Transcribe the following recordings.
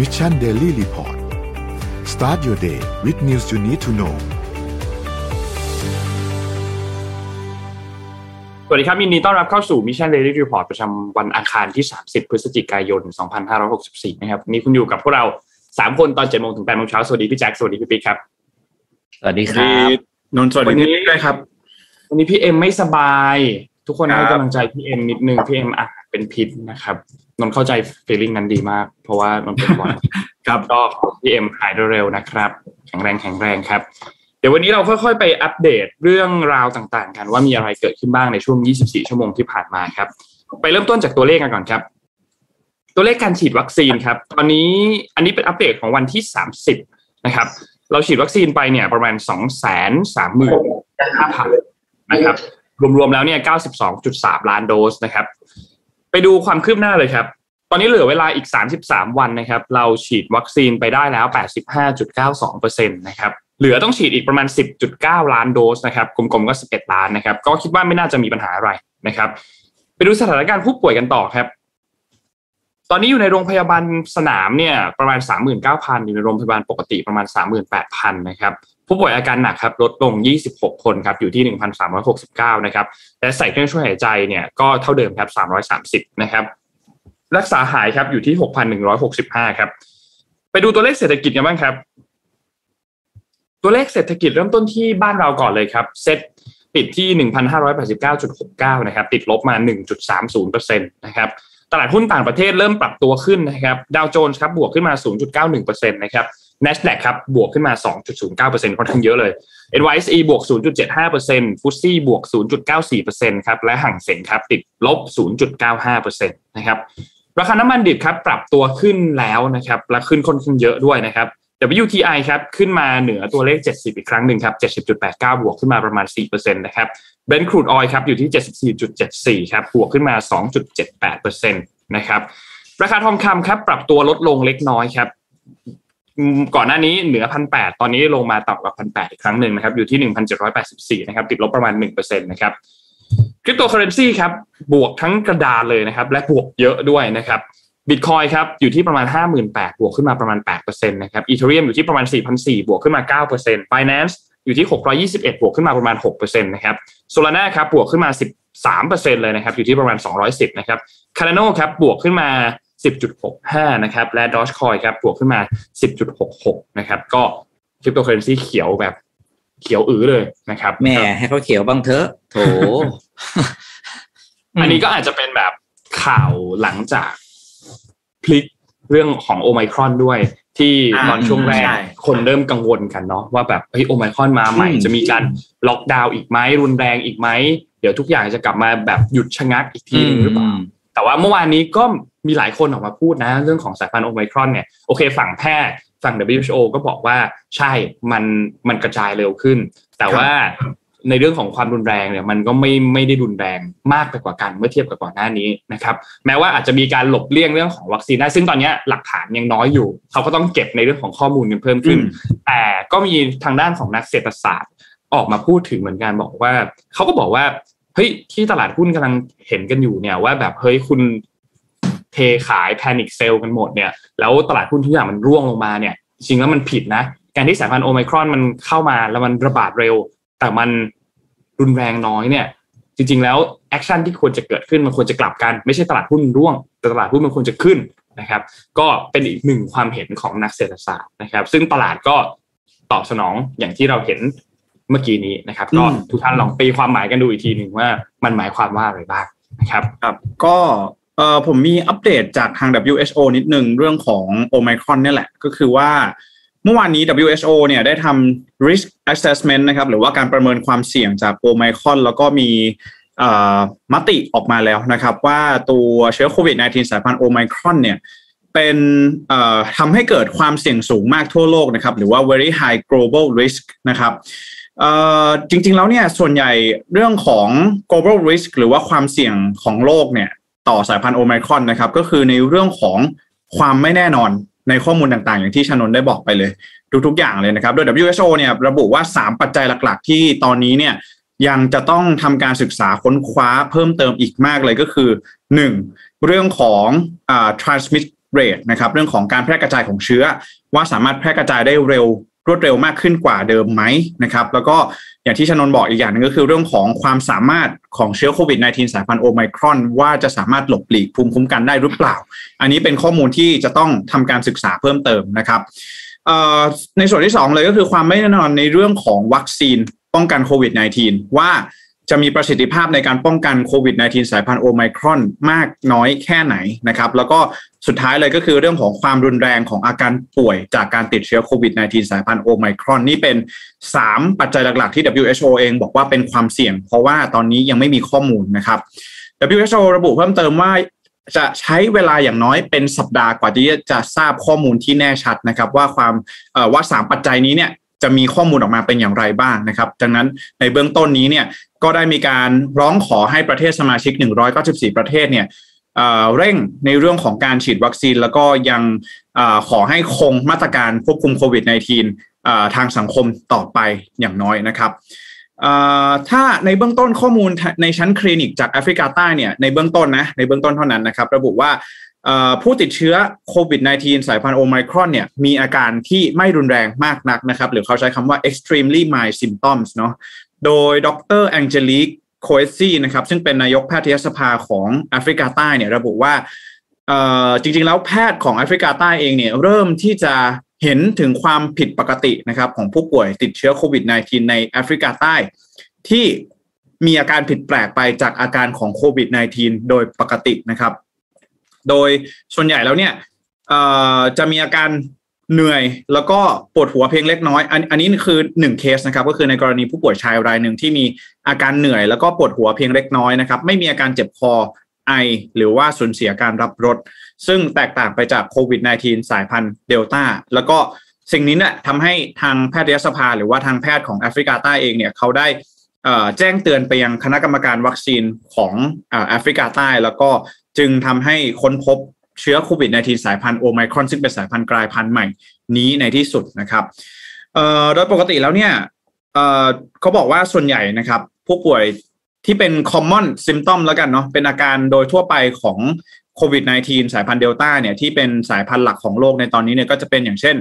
Mission Daily Report start your day with news you need to know สวัสดีครับยินดีต้อนรับเข้าสู่ Mission Daily Report ประจำวันอังคารที่ 30 พฤศจิกายน 2564 นะครับวันนี้คุณอยู่กับพวกเรา 3 คนตอน7โมงถึง8โมงเช้า สวัสดีพี่แจ็คสวัสดีพี่ปิ๊กครับ สวัสดีครับนนท์สวัสดีวันนี้พี่ด้วยครับ วันนี้พี่เอ็มไม่สบาย ทุกคนครับให้กำลังใจพี่เอ็มนิดนึงพี่เอ็มอาจ เป็นพิษนะครับนนท์เข้าใจฟีลลิ่งนั้นดีมาก เพราะว่านนท์เป็นบ่อยครับก็ขอให้พี่เอ็มหายเร็วๆนะครับ แข็งแรงแข็งแรงครับ เดี๋ยววันนี้เราค่อยๆ ไปอัปเดตเรื่องราวต่างๆ กันว่ามีอะไรเกิดขึ้นบ้างในช่วง 24 ชั่วโมงที่ผ่านมาครับ ไปเริ่มต้นจากตัวเลขกันก่อนครับ ตัวเลขการฉีดวัคซีนครับ ตอนนี้อันนี้เป็นอัปเดตของวันที่ 30 นะครับ เราฉีดวัคซีนไปเนี่ยประมาณ 2 3 5 0 0 0นะครับรวมๆแล้วเนี่ย 92.3 ล้านโดสนะครับ ไปดูความคืบหน้าเลยครับ ตอนนี้เหลือเวลาอีก 33 วันนะครับ เราฉีดวัคซีนไปได้แล้ว 85.92%นะครับเหลือต้องฉีดอีกประมาณ 10.9 ล้านโดสนะครับกลมๆก็ 11 ล้านนะครับ ก็คิดว่าไม่น่าจะมีปัญหาอะไรนะครับ ไปดูสถานการณ์ผู้ป่วยกันต่อครับ ตอนนี้อยู่ในโรงพยาบาลสนามเนี่ยประมาณ 39,000 อยู่ในโรงพยาบาลปกติประมาณ 38,000 นะครับ ผู้ป่วยอาการหนักครับลดลง 26 คนครับอยู่ที่ 1,369 นะครับและใส่เครื่องช่วยหายใจเนี่ยก็เท่าเดิมครับ 330 นะครับ รักษาหายครับอยู่ที่ 6,165 ครับ ไปดูตัวเลขเศรษฐกิจกันบ้างครับ ตัวเลขเศรษฐกิจเริ่มต้นที่บ้านเราก่อนเลยครับเซ็ตปิดที่ 1,589.69 นะครับ ติดลบมา 1.30%นะครับตลาดหุ้นต่างประเทศเริ่มปรับตัวขึ้นนะครับดาวโจนส์ครับบวกขึ้นมา 0.91%นะครับ NASDAQ ครับบวกขึ้นมา 2.09%ค่อนข้างเยอะเลย NYSE บวก 0.75%ฟุตซี่บวก 0.94%ครับและห่างเส็งครับติดลบ 0.95%นะครับราคาน้ำมันดิบครับปรับตัวขึ้นแล้วนะครับและขึ้นค่อนข้างเยอะด้วยนะครับ WTI ครับขึ้นมาเหนือตัวเลข 70 อีกครั้งหนึ่งครับ 70.89 บวกขึ้นมาประมาณ 4%นะครับ Brent crude oil ครับอยู่ที่ 74.74 ครับบวกขึ้นมา 2.78%นะครับราคาทองคำครับปรับตัวลดลงเล็กน้อยครับ ก่อนหน้านี้เหนือพันแปดตอนนี้ลงมาต่ำกว่าพันแปดอีกครั้งหนึ่งนะครับอยู่ที่1,784นเจ็ดร้อยแปดสิบสี่นะครับติดลบประมาณ1%นต์นะครับคริปโตเคอเรนซีครับบวกทั้งกระดานเลยนะครับและบวกเยอะด้วยนะครับบิตคอยครับอยู่ที่ประมาณ 58,000บวกขึ้นมาประมาณ8%นะครับ Ethereum อยู่ที่ประมาณ 4,400 บวกขึ้นมา 9% Binance อยู่ที่ 621 บวกขึ้นมาประมาณ 6%นะครับSolana ครับบวกขึ้นมา 13%เลยนะครับอยู่ที่ประมาณ 210 นะครับ Cardano ครับบวกขึ้นมา 10.65 นะครับ และ Dogecoin ครับบวกขึ้นมา 10.66 นะครับ ก็คริปโตเคอเรนซีเขียวแบบเขียวอื้อเลยนะครับแหม่ให้เขาเขียวบ้างเถอะโถอันนี้ก็อาจจะเป็นแบบข่าวหลังจากพลิกเรื่องของโอไมครอนด้วย ที่อ่าตอนช่วงแรกใช่คนเริ่มกังวลกันเนาะว่าแบบเฮ้ยโอไมครอนมาใหม่อืมจะมีการล็อกดาวน์อีกไหมรุนแรงอีกไหม เดี๋ยวทุกอย่างจะกลับมาแบบหยุดชะงักอีกทีหนึงหรือเปล่า แต่ว่าเมื่อวานนี้ก็มีหลายคนออกมาพูดนะ เรื่องของสายพันธุ์โอไมครอนเนี่ยโอเคฝั่งแพทย์ฝั่ง WHO ก็บอกว่าใช่มันมันกระจายเร็วขึ้น แต่ว่าในเรื่องของความรุนแรงเนี่ยมันก็ไม่ไม่ได้รุนแรงมากไปกว่ากันเมื่อเทียบกับก่อนหน้านี้นะครับแม้ว่าอาจจะมีการหลบเลี่ยงเรื่องของวัคซีนได้ซึ่งตอนเนี้ยหลักฐานยังน้อยอยู่ เขาก็ต้องเก็บในเรื่องของข้อมูลกันเพิ่มขึ้น แต่ก็มีทางด้านของนักเศรษฐศาสตร์ออกมาพูดถึงเหมือนกันบอกว่า เขาก็บอกว่าเฮ้ยที่ตลาดหุ้นกำลังเห็นกันอยู่เนี่ยว่าแบบเฮ้ยคุณเทขาย panic sell กันหมดเนี่ย แล้วตลาดหุ้นทุกอย่างมันร่วงลงมาเนี่ย จริงแล้วมันผิดนะ การที่สายพันธุ์โอไมครอนมันเข้ามาแล้วมันระบาดเร็ว แต่มันรุนแรงน้อยเนี่ย จริง ๆ แล้ว action ที่ควรจะเกิดขึ้นมันควรจะกลับกัน ไม่ใช่ตลาดหุ้นร่วง แต่ตลาดหุ้นมันควรจะขึ้นนะครับ ก็เป็นอีกหนึ่งความเห็นของนักเศรษฐศาสตร์นะครับ ซึ่งตลาดก็ตอบสนองอย่างที่เราเห็น เมื่อกี้นี้นะครับก็อืมทุกท่านลองตีความหมายกันดูอีกทีหนึ่งว่ามันหมายความว่าอะไรบ้างนะครับครับ ก็เอ่อผมมีอัปเดตจากทาง WHO นิดนึงเรื่องของโอไมครอนเนี่ยแหละ ก็คือว่าเมื่อวานนี้ WHO เนี่ยได้ทำ risk assessment นะครับหรือว่าการประเมินความเสี่ยงจากโอไมครอนแล้วก็มีเอ่อมติออกมาแล้วนะครับ ว่าตัวเชื้อโควิด -19 สายพันธุ์โอไมครอนเนี่ยเป็นเอ่อทำให้เกิดความเสี่ยงสูงมากทั่วโลกนะครับ หรือว่า very high global risk นะครับเอ่อ จริงๆแล้วเนี่ยส่วนใหญ่เรื่องของ global risk หรือว่าความเสี่ยงของโลกเนี่ยต่อสายพันธุ์โอไมครอนนะครับก็คือในเรื่องของความไม่แน่นอนในข้อมูลต่างๆ อย่างที่ชนนได้บอกไปเลย ทุกๆอย่างเลยนะครับ โดย WHO เนี่ยระบุว่า 3 ปัจจัยหลักๆ ที่ตอนนี้เนี่ยยังจะต้องทำการศึกษาค้นคว้าเพิ่มเติมอีกมากเลยก็คือ 1. เรื่องของอ transmit rate นะครับเรื่องของการแพร่กระจายของเชื้อ ว่าสามารถแพร่กระจายได้เร็ว รวดเร็วมากขึ้นกว่าเดิมไหมนะครับ แล้วก็อย่างที่ชนนบอกอีกอย่างหนึงก็คือเรื่องของความสามารถของเชื้อโควิด -19 สายพันธุ์โอไมครอน ว่าจะสามารถหลบหลีกภูมิคุ้มกันได้หรือเปล่า อันนี้เป็นข้อมูลที่จะต้องทำการศึกษาเพิ่มเติมนะครับในส่วนที่ 2 เลยก็คือความไม่แน่นอนในเรื่องของวัคซีนป้องกันโควิด -19 ว่า จะมีประสิทธิภาพในการป้องกันโควิด -19 สายพันธุ์โอไมครอนมากน้อยแค่ไหนนะครับแล้วก็สุดท้ายเลยก็คือเรื่องของความรุนแรงของอาการป่วยจากการติดเชื้อโควิด -19 สายพันธุ์โอไมครอนนี่เป็น 3 ปัจจัยหลักๆที่ WHO เองบอกว่าเป็นความเสี่ยง เพราะว่าตอนนี้ยังไม่มีข้อมูลนะครับ WHO ระบุเพิ่มเติมว่าจะใช้เวลาอย่างน้อยเป็นสัปดาห์กว่าที่จะทราบข้อมูลที่แน่ชัดนะครับ ว่าความว่าสามปัจจัยนี้เนี่ย จะมีข้อมูลออกมาเป็นอย่างไรบ้างนะครับ ดังนั้นในเบื้องต้นนี้เนี่ยก็ได้มีการร้องขอให้ประเทศสมาชิก 194 ประเทศเนี่ยเเร่งในเรื่องของการฉีดวัคซีน แล้วก็ยังอขอให้คงมาตรการควบคุมโควิด -19 ทางสังคมต่อไปอย่างน้อยนะครับถ้าในเบื้องต้นข้อมูลในชั้นคลินิกจากแอฟริกาใต้เนี่ยในเบื้องต้นนะในเบื้องต้นเท่านั้นนะครับ ระบุว่า ผู้ติดเชื้อโควิด -19 สายพันธุ์โอไมครอนเนี่ยมีอาการที่ไม่รุนแรงมากนักนะครับ หรือเขาใช้คำว่า extremely mild symptoms เนาะโดยดรแองเจลิกโคเอซี่นะครับซึ่งเป็นนายกแพทยสภาของแอฟริกาใต้เนี่ยระบุว่าจริงๆ แล้วแพทย์ของแอฟริกาใต้เองเนี่ยเริ่มที่จะเห็นถึงความผิดปกตินะครับของผู้ป่วยติดเชื้อโควิด -19 ในแอฟริกาใต้ ที่มีอาการผิดแปลกไปจากอาการของโควิด -19 โดยปกตินะครับ โดยส่วนใหญ่แล้วเนี่ยจะมีอาการเหนื่อยแล้วก็ปวดหัวเพียงเล็กน้อยอันอันนี้คือหนึ่งเคสนะครับก็คือในกรณีผู้ป่วยชายรายหนึ่งที่มีอาการเหนื่อย แล้วก็ปวดหัวเพียงเล็กน้อยนะครับไม่มีอาการเจ็บคอไอหรือว่าสูญเสียการรับรสซึ่งแตกต่างไปจากโควิด -19 สายพันธุ์เดลต้าแล้วก็สิ่งนี้เนี่ยทำให้ทางแพทยสภาหรือว่าทางแพทย์ของแอฟริกาใต้เองเนี่ยเขาได้ แจ้งเตือนไปยังคณะกรรมการวัคซีนของอแอฟริกาใต้ แล้วก็จึงทำให้ค้นพบเชื้อโควิด -19 สายพันธุ์โอไมครอนซึ่งเป็นสายพันธุ์กลายพันธุ์ใหม่นี้ในที่สุดนะครับโดยปกติแล้วเนี่ยเขาบอกว่าส่วนใหญ่นะครับผู้ป่วยที่เป็น common symptom แล้วกันเนาะเป็นอาการโดยทั่วไปของโควิด -19 สายพันธุ์เดลต้าเนี่ยที่เป็นสายพันธุ์หลักของโลกในตอนนี้เนี่ยก็จะเป็นอย่างเช่น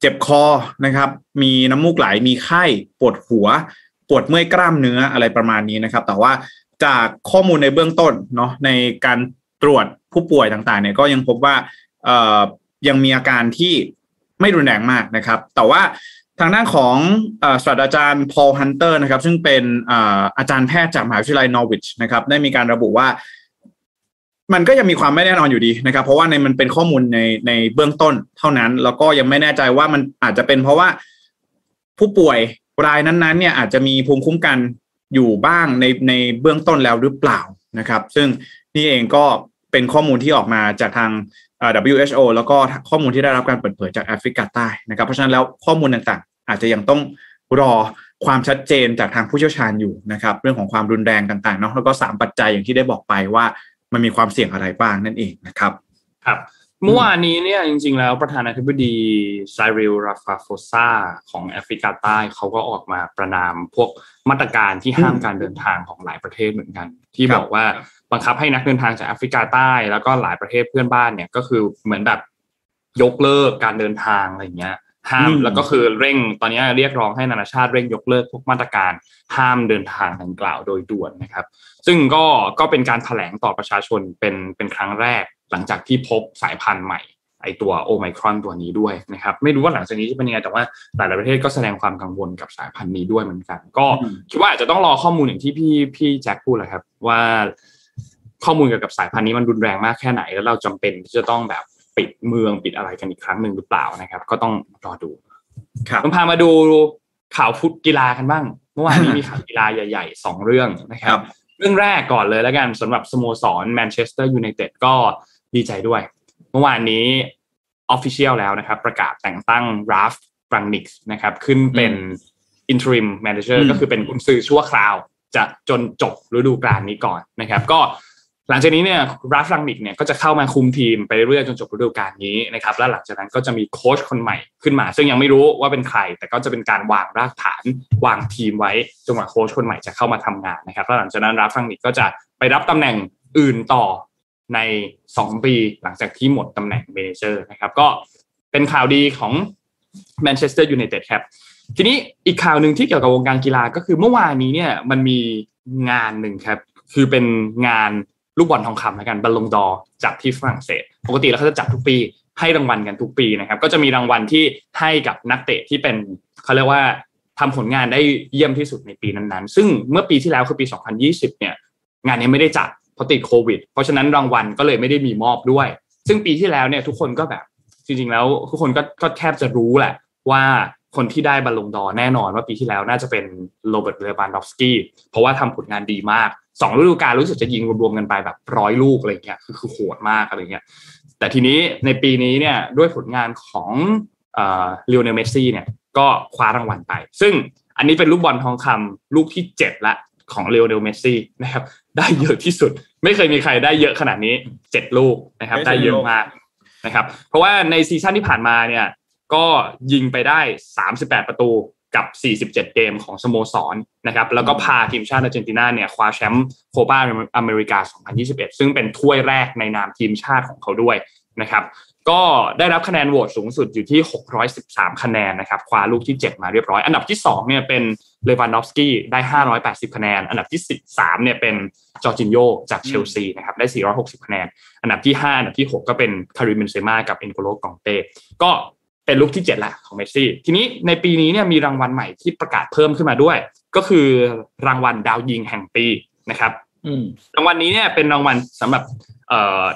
เจ็บคอนะครับ มีน้ำมูกไหลมีไข้ปวดหัว ปวดเมื่อยกล้ามเนื้ออะไรประมาณนี้นะครับ แต่ว่าจากข้อมูลในเบื้องต้นเนาะในการตรวจผู้ป่วยต่างๆเนี่ยก็ยังพบว่าเอ่อยังมีอาการที่ไม่รุนแรงมากนะครับ แต่ว่าทางด้านของอศาสตราจารย์พอลฮันเตอร์นะครับ ซึ่งเป็นเอ่ออาจารย์แพทย์จากมหาวิทยาลัยนอร์วิชนะครับ ได้มีการระบุว่า มันก็ยังมีความไม่แน่นอนอยู่ดีนะครับ เพราะว่าในมันเป็นข้อมูลในในเบื้องต้นเท่านั้น แล้วก็ยังไม่แน่ใจว่ามันอาจจะเป็นเพราะว่าผู้ป่วย รายนั้นๆเนี่ยอาจจะมีภูมิคุ้มกันอยู่บ้างในในเบื้องต้นแล้วหรือเปล่านะครับ ซึ่งนี่เองก็เป็นข้อมูลที่ออกมาจากทาง WHO แล้วก็ข้อมูลที่ได้รับการเปิดเผยจากแอฟริกาใต้นะครับเพราะฉะนั้นแล้วข้อมูลต่างๆ อาจจะยังต้องรอความชัดเจนจากทางผู้เชี่ยวชาญอยู่นะครับเรื่องของความรุนแรงต่างๆเนาะแล้วก็สามปัจจัยอย่างที่ได้บอกไปว่ามันมีความเสี่ยงอะไรบ้างนั่นเองนะครับครับ เมื่อวานนี้เนี่ยจริง ๆ แล้วประธานาธิบดีไซริลราฟาโฟซาของแอฟริกาใต้เขาก็ออกมาประนามพวกมาตรการที่ห้ามการเดินทางของหลายประเทศเหมือนกัน ที่ครับบอกว่าบังคับให้นักเดินทางจากแอฟริกาใต้ แล้วก็หลายประเทศเพื่อนบ้านเนี่ยก็คือเหมือนแบบยกเลิกการเดินทางอะไรเงี้ยห้ามอืมแล้วก็คือเร่งตอนนี้เรียกร้องให้นานาชาติเร่งยกเลิกพวกมาตรการห้ามเดินทางดังกล่าวโดยด่วนนะครับ ซึ่งก็ก็เป็นการแถลงต่อประชาชนเป็นเป็นครั้งแรก หลังจากที่พบสายพันธุ์ใหม่ไอตัวโอไมครอนตัวนี้ด้วยนะครับไม่รู้ว่าหลังจากนี้จะเป็นยังไงแต่ว่าหลายๆประเทศก็แสดงความกังวลกับสายพันธุ์นี้ด้วยเหมือนกัน ก็อืมคิดว่าอาจจะต้องรอข้อมูลอย่างที่พี่พี่แจ็คพูดแหละครับ ว่าข้อมูลเกี่ยวกับสายพันธุ์นี้มันรุนแรงมากแค่ไหน แล้วเราจำเป็นที่จะต้องแบบปิดเมืองปิดอะไรกันอีกครั้งหนึ่งหรือเปล่านะครับ ก็ต้องรอดูครับผมพามาดูข่าวฟุตกีฬากันบ้าง เมื่อวานนี้มีข่าวกีฬาใหญ่ๆสองเรื่องนะครัครับบเรื่องแรกก่อนเลยแล้วกันสำหรับสโมสรแมนเชสเตอร์ยูไนเต็ดก็ ดีใจด้วย เมื่อวานนี้ official แล้วนะครับ ประกาศแต่งตั้งราฟรังนิกส์นะครับ ขึ้นเป็น interim manager อืมก็คือเป็นกุนซือชั่วคราว จะจนจบฤดูกาลนี้ก่อนนะครับ ก็หลังจากนี้เนี่ยราฟรังนิกเนี่ยก็จะเข้ามาคุมทีมไปเรื่อยๆจนจบฤดูกาลนี้นะครับและหลังจากนั้นก็จะมีโค้ชคนใหม่ขึ้นมา ซึ่งยังไม่รู้ว่าเป็นใคร แต่ก็จะเป็นการวางรากฐานวางทีมไว้จนกว่าโค้ชคนใหม่จะเข้ามาทำงานนะครับแล้วหลังจากนั้นราฟรังนิกก็จะไปรับตำแหน่งอื่นต่อ ใน 2 ปีหลังจากที่หมดตำแหน่ง manager นะครับก็เป็นข่าวดีของแมนเชสเตอร์ยูไนเต็ดครับทีนี้อีกข่าวหนึ่งที่เกี่ยวกับวงการกีฬาก็คือเมื่อวานนี้เนี่ยมันมีงานหนึ่งครับ คือเป็นงานลูกบอลทองคำแล้วกันบัลลงดอร์จัดที่ฝรั่งเศส ปกติแล้วเขาจะจัดทุกปีให้รางวัลกันทุกปีนะครับ ก็จะมีรางวัลที่ให้กับนักเตะที่เป็นเขาเรียกว่าทำผลงานได้เยี่ยมที่สุดในปีนั้นๆ ซึ่งเมื่อปีที่แล้วคือปี 2020 เนี่ยงานนี้ไม่ได้จัด พราะติดโควิด เพราะฉะนั้นรางวัลก็เลยไม่ได้มีมอบด้วย ซึ่งปีที่แล้วเนี่ยทุกคนก็แบบจริงๆแล้วทุกคนก็ก็แทบจะรู้แหละ ว่าคนที่ได้บอลลงดอแน่นอนว่าปีที่แล้วน่าจะเป็นโรเบิร์ตเลวานดอฟสกี้เพราะว่าทำผลงานดีมากสองฤดูกาลรู้สึกจะยิงรวมๆกันไปแบบร้อยลูกอะไรเงี้ยคือคือโหดมากอะไรเงี้ยแต่ทีนี้ในปีนี้เนี่ยด้วยผลงานของเอ่อลิโอเนลเมสซี่เนี่ยก็คว้ารางวัลไป ซึ่งอันนี้เป็นลูกบอลทองคำลูกที่เจ็ดละ ของลิโอเนลเมสซี่นะครับ ได้เยอะที่สุด ไม่เคยมีใครได้เยอะขนาดนี้เจ็ดลูกนะครับ ได้เยอะมากนะครับ เพราะว่าใน season ที่ผ่านมาเนี่ยก็ยิงไปได้ 38 ประตูกับ 47 เกมของสโมสรนะครับ แล้วก็พาทีมชาติอาร์เจนตินาเนี่ยคว้าแชมป์โคปาอเมริกา 2021 ซึ่งเป็นถ้วยแรกในนามทีมชาติของเขาด้วยนะครับ ก็ได้รับคะแนนโหวตสูงสุดอยู่ที่ 613 คะแนนนะครับคว้าลูกที่ 7 มาเรียบร้อย อันดับที่2เนี่ยเป็นเลวานดอฟสกี้ได้ 580 คะแนน อันดับที่3เนี่ยเป็นจอร์จินโยจากเชลซีนะครับได้ 460 คะแนน อันดับที่ 5 อันดับที่ 6 ก็เป็นคาริมเบนเซม่ากับเอ็นโกโลกองเต้ก็เป็นลูกที่ 7ละของเมสซี่ ทีนี้ในปีนี้เนี่ยมีรางวัลใหม่ที่ประกาศเพิ่มขึ้นมาด้วย ก็คือรางวัลดาวยิงแห่งปีนะครับรางวัลนี้เนี่ยเป็นรางวัลสำหรับ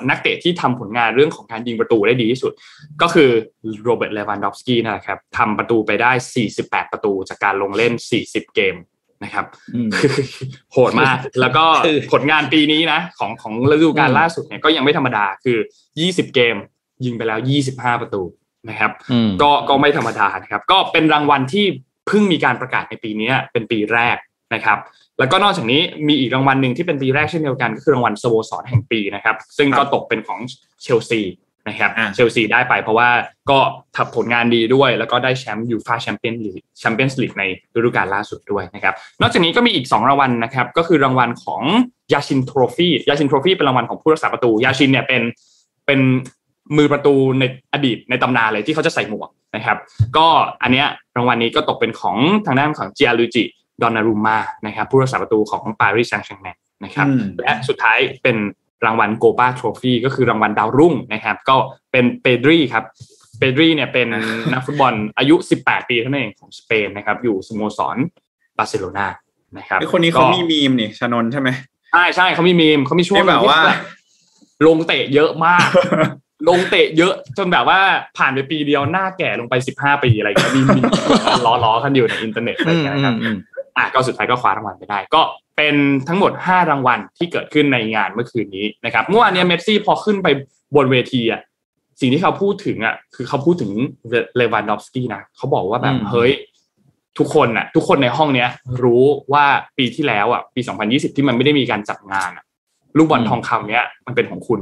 นักเตะที่ทำผลงานเรื่องของการยิงประตูได้ดีที่สุด ก็คือโรเบิร์ตเลวานดอฟสกี้นะครับทำประตูไปได้ 48 ประตูจากการลงเล่น 40 เกมนะครับโหดมาก แล้วก็ผลงานปีนี้นะของของฤดูกาลล่าสุดเนี่ยก็ยังไม่ธรรมดาคือ 20 เกม ยิงไปแล้ว 25 ประตูนะครับ ก็ก็ไม่ธรรมดานะครับ ก็เป็นรางวัลที่เพิ่งมีการประกาศในปีนี้เป็นปีแรกนะครับ แล้วก็นอกจากนี้มีอีกรางวัลหนึ่งที่เป็นปีแรกเช่นเดียวกันก็คือรางวัลสโมสรแห่งปีนะครับ ซึ่งก็ตกเป็นของเชลซีนะครับเชลซีได้ไปเพราะว่าก็ทำผลงานดีด้วย แล้วก็ได้แชมป์ยูฟาแชมเปี้ยนลีกแชมเปี้ยนส์ลีกในฤดูกาลล่าสุดด้วยนะครับนอกจากนี้ก็มีอีก 2 รางวัลนะครับ ก็คือรางวัลของยาชินทรฟี่ยาชินทรฟี่เป็นรางวัลของผู้รักษาประตูยาชินเนี่ยเป็นเป็นมือประตูในอดีตในตำนานเลยที่เขาจะใส่หมวกนะครับ ก็อันเนี้ยรางวัลนี้ก็ตกเป็นของทางด้านของเจียลูจิ ดอนนารุมานะครับผู้รักษาประตูของปารีสแซงต์แชร์แมงนะครับและสุดท้ายเป็นรางวัลโกปาทรอฟี่ก็คือรางวัลดาวรุ่งนะครับ ก็เป็นเปดรีครับเปดรีเนี่ยเป็นนักฟุตบอลอายุ 18 ปีเท่านั้นเองของสเปนนะครับ อยู่สโมสรบาร์เซโลนานะครับคนนี้เขามีมีมนี่ชานนใช่ไหมใช่ใช่เขามีมีมเขามีช่วงแบบว่า ลงเตะเยอะมาก ลงเตะเยอะจนแบบว่าผ่านไปปีเดียวหน้าแก่ลงไปสิบห้าปีอะไรอย่างเงี้ยมีมีล้อล้อกันอยู่ในอินเทอร์เน็ตอะไรอย่างเงี้ยครับ อะก็สุดท้ายก็คว้ารางวัลไปได้ ก็เป็นทั้งหมดห้ารางวัลที่เกิดขึ้นในงานเมื่อคืนนี้นะครับเมื่อวานนี้เมสซี่พอขึ้นไปบนเวทีอะสิ่งที่เขาพูดถึงอะคือเขาพูดถึงเลวานดอฟสกี้นะเขาบอกว่าแบบเฮ้ยทุกคนอะทุกคนในห้องเนี้ย รู้ว่าปีที่แล้วอะปี 2020 ที่มันไม่ได้มีการจัดงานอะ ลูกบอลทองคำเนี้ยมันเป็นของคุณ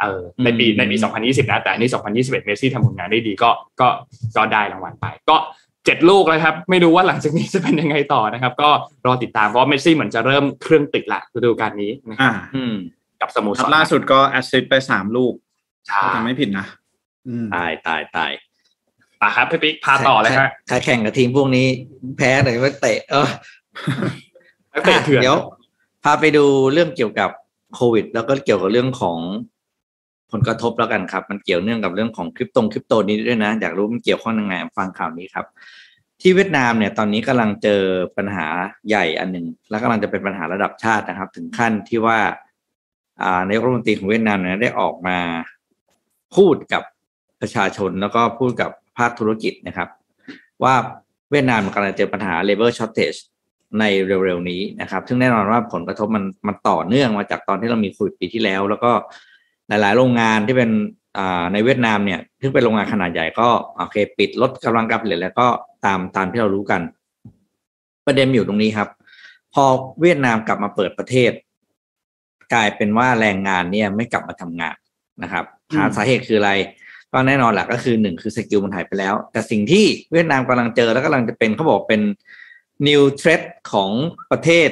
เออในปีในปี 2020 นะ แต่นี่2021 เมสซี่ทำผลงานได้ดีก็ก็ก็ได้รางวัลไป ก็ เจ็ดลูกแล้วครับ ไม่รู้ว่าหลังจากนี้จะเป็นยังไงต่อนะครับ ก็รอติดตามเพราะเมสซี่เหมือนจะเริ่มเครื่องติดละฤดูกาลนี้นะครับกับสโมสรล่าสุดก็แอสซิสไปสามลูกถ้าไม่ผิดนะตายตายตายป่ะครับพี่ปิ๊กพาต่อเลยครับถ้าแข่งกับทีมพวกนี้แพ้เลยว่าเตะ เออเตะเถื่อนเดี๋ยวพาไปดูเรื่องเกี่ยวกับโควิด แล้วก็เกี่ยวกับเรื่องของ ผลกระทบแล้วกันครับ มันเกี่ยวเนื่องกับเรื่องของคริปตงคริปโตนี้ด้วยนะ อยากรู้มันเกี่ยวข้องยังไงฟังข่าวนี้ครับ ที่เวียดนามเนี่ยตอนนี้กำลังเจอปัญหาใหญ่อันหนึ่งแล้วกำลังจะเป็นปัญหาระดับชาตินะครับ ถึงขั้นที่ว่าอ่านรัฐมนตรีของเวียดนามเนี่ยได้ออกมาพูดกับประชาชนแล้วก็พูดกับภาคธุรกิจนะครับ ว่าเวียดนามกำลังเจอปัญหา labor shortage ในเร็วๆนี้นะครับ ซึ่งแน่นอนว่าผลกระทบมันมันต่อเนื่องมาจากตอนที่เรามีโควิดปีที่แล้ว แล้วก็ หลาย ๆ โรงงานที่เป็นในเวียดนามเนี่ยซึ่งเป็นโรงงานขนาดใหญ่ก็โอเค ปิดลดกำลังการผลิตแล้วก็ตามตามที่เรารู้กัน ประเด็นอยู่ตรงนี้ครับ พอเวียดนามกลับมาเปิดประเทศ กลายเป็นว่าแรงงานเนี่ยไม่กลับมาทำงานนะครับหาสาเหตุคืออะไรก็แน่นอนแหละก็คือหนึ่งคือสกิลมันหายไปแล้ว แต่สิ่งที่เวียดนามกำลังเจอแล้วกำลังจะเป็นเขาบอกเป็น new threat ของประเทศ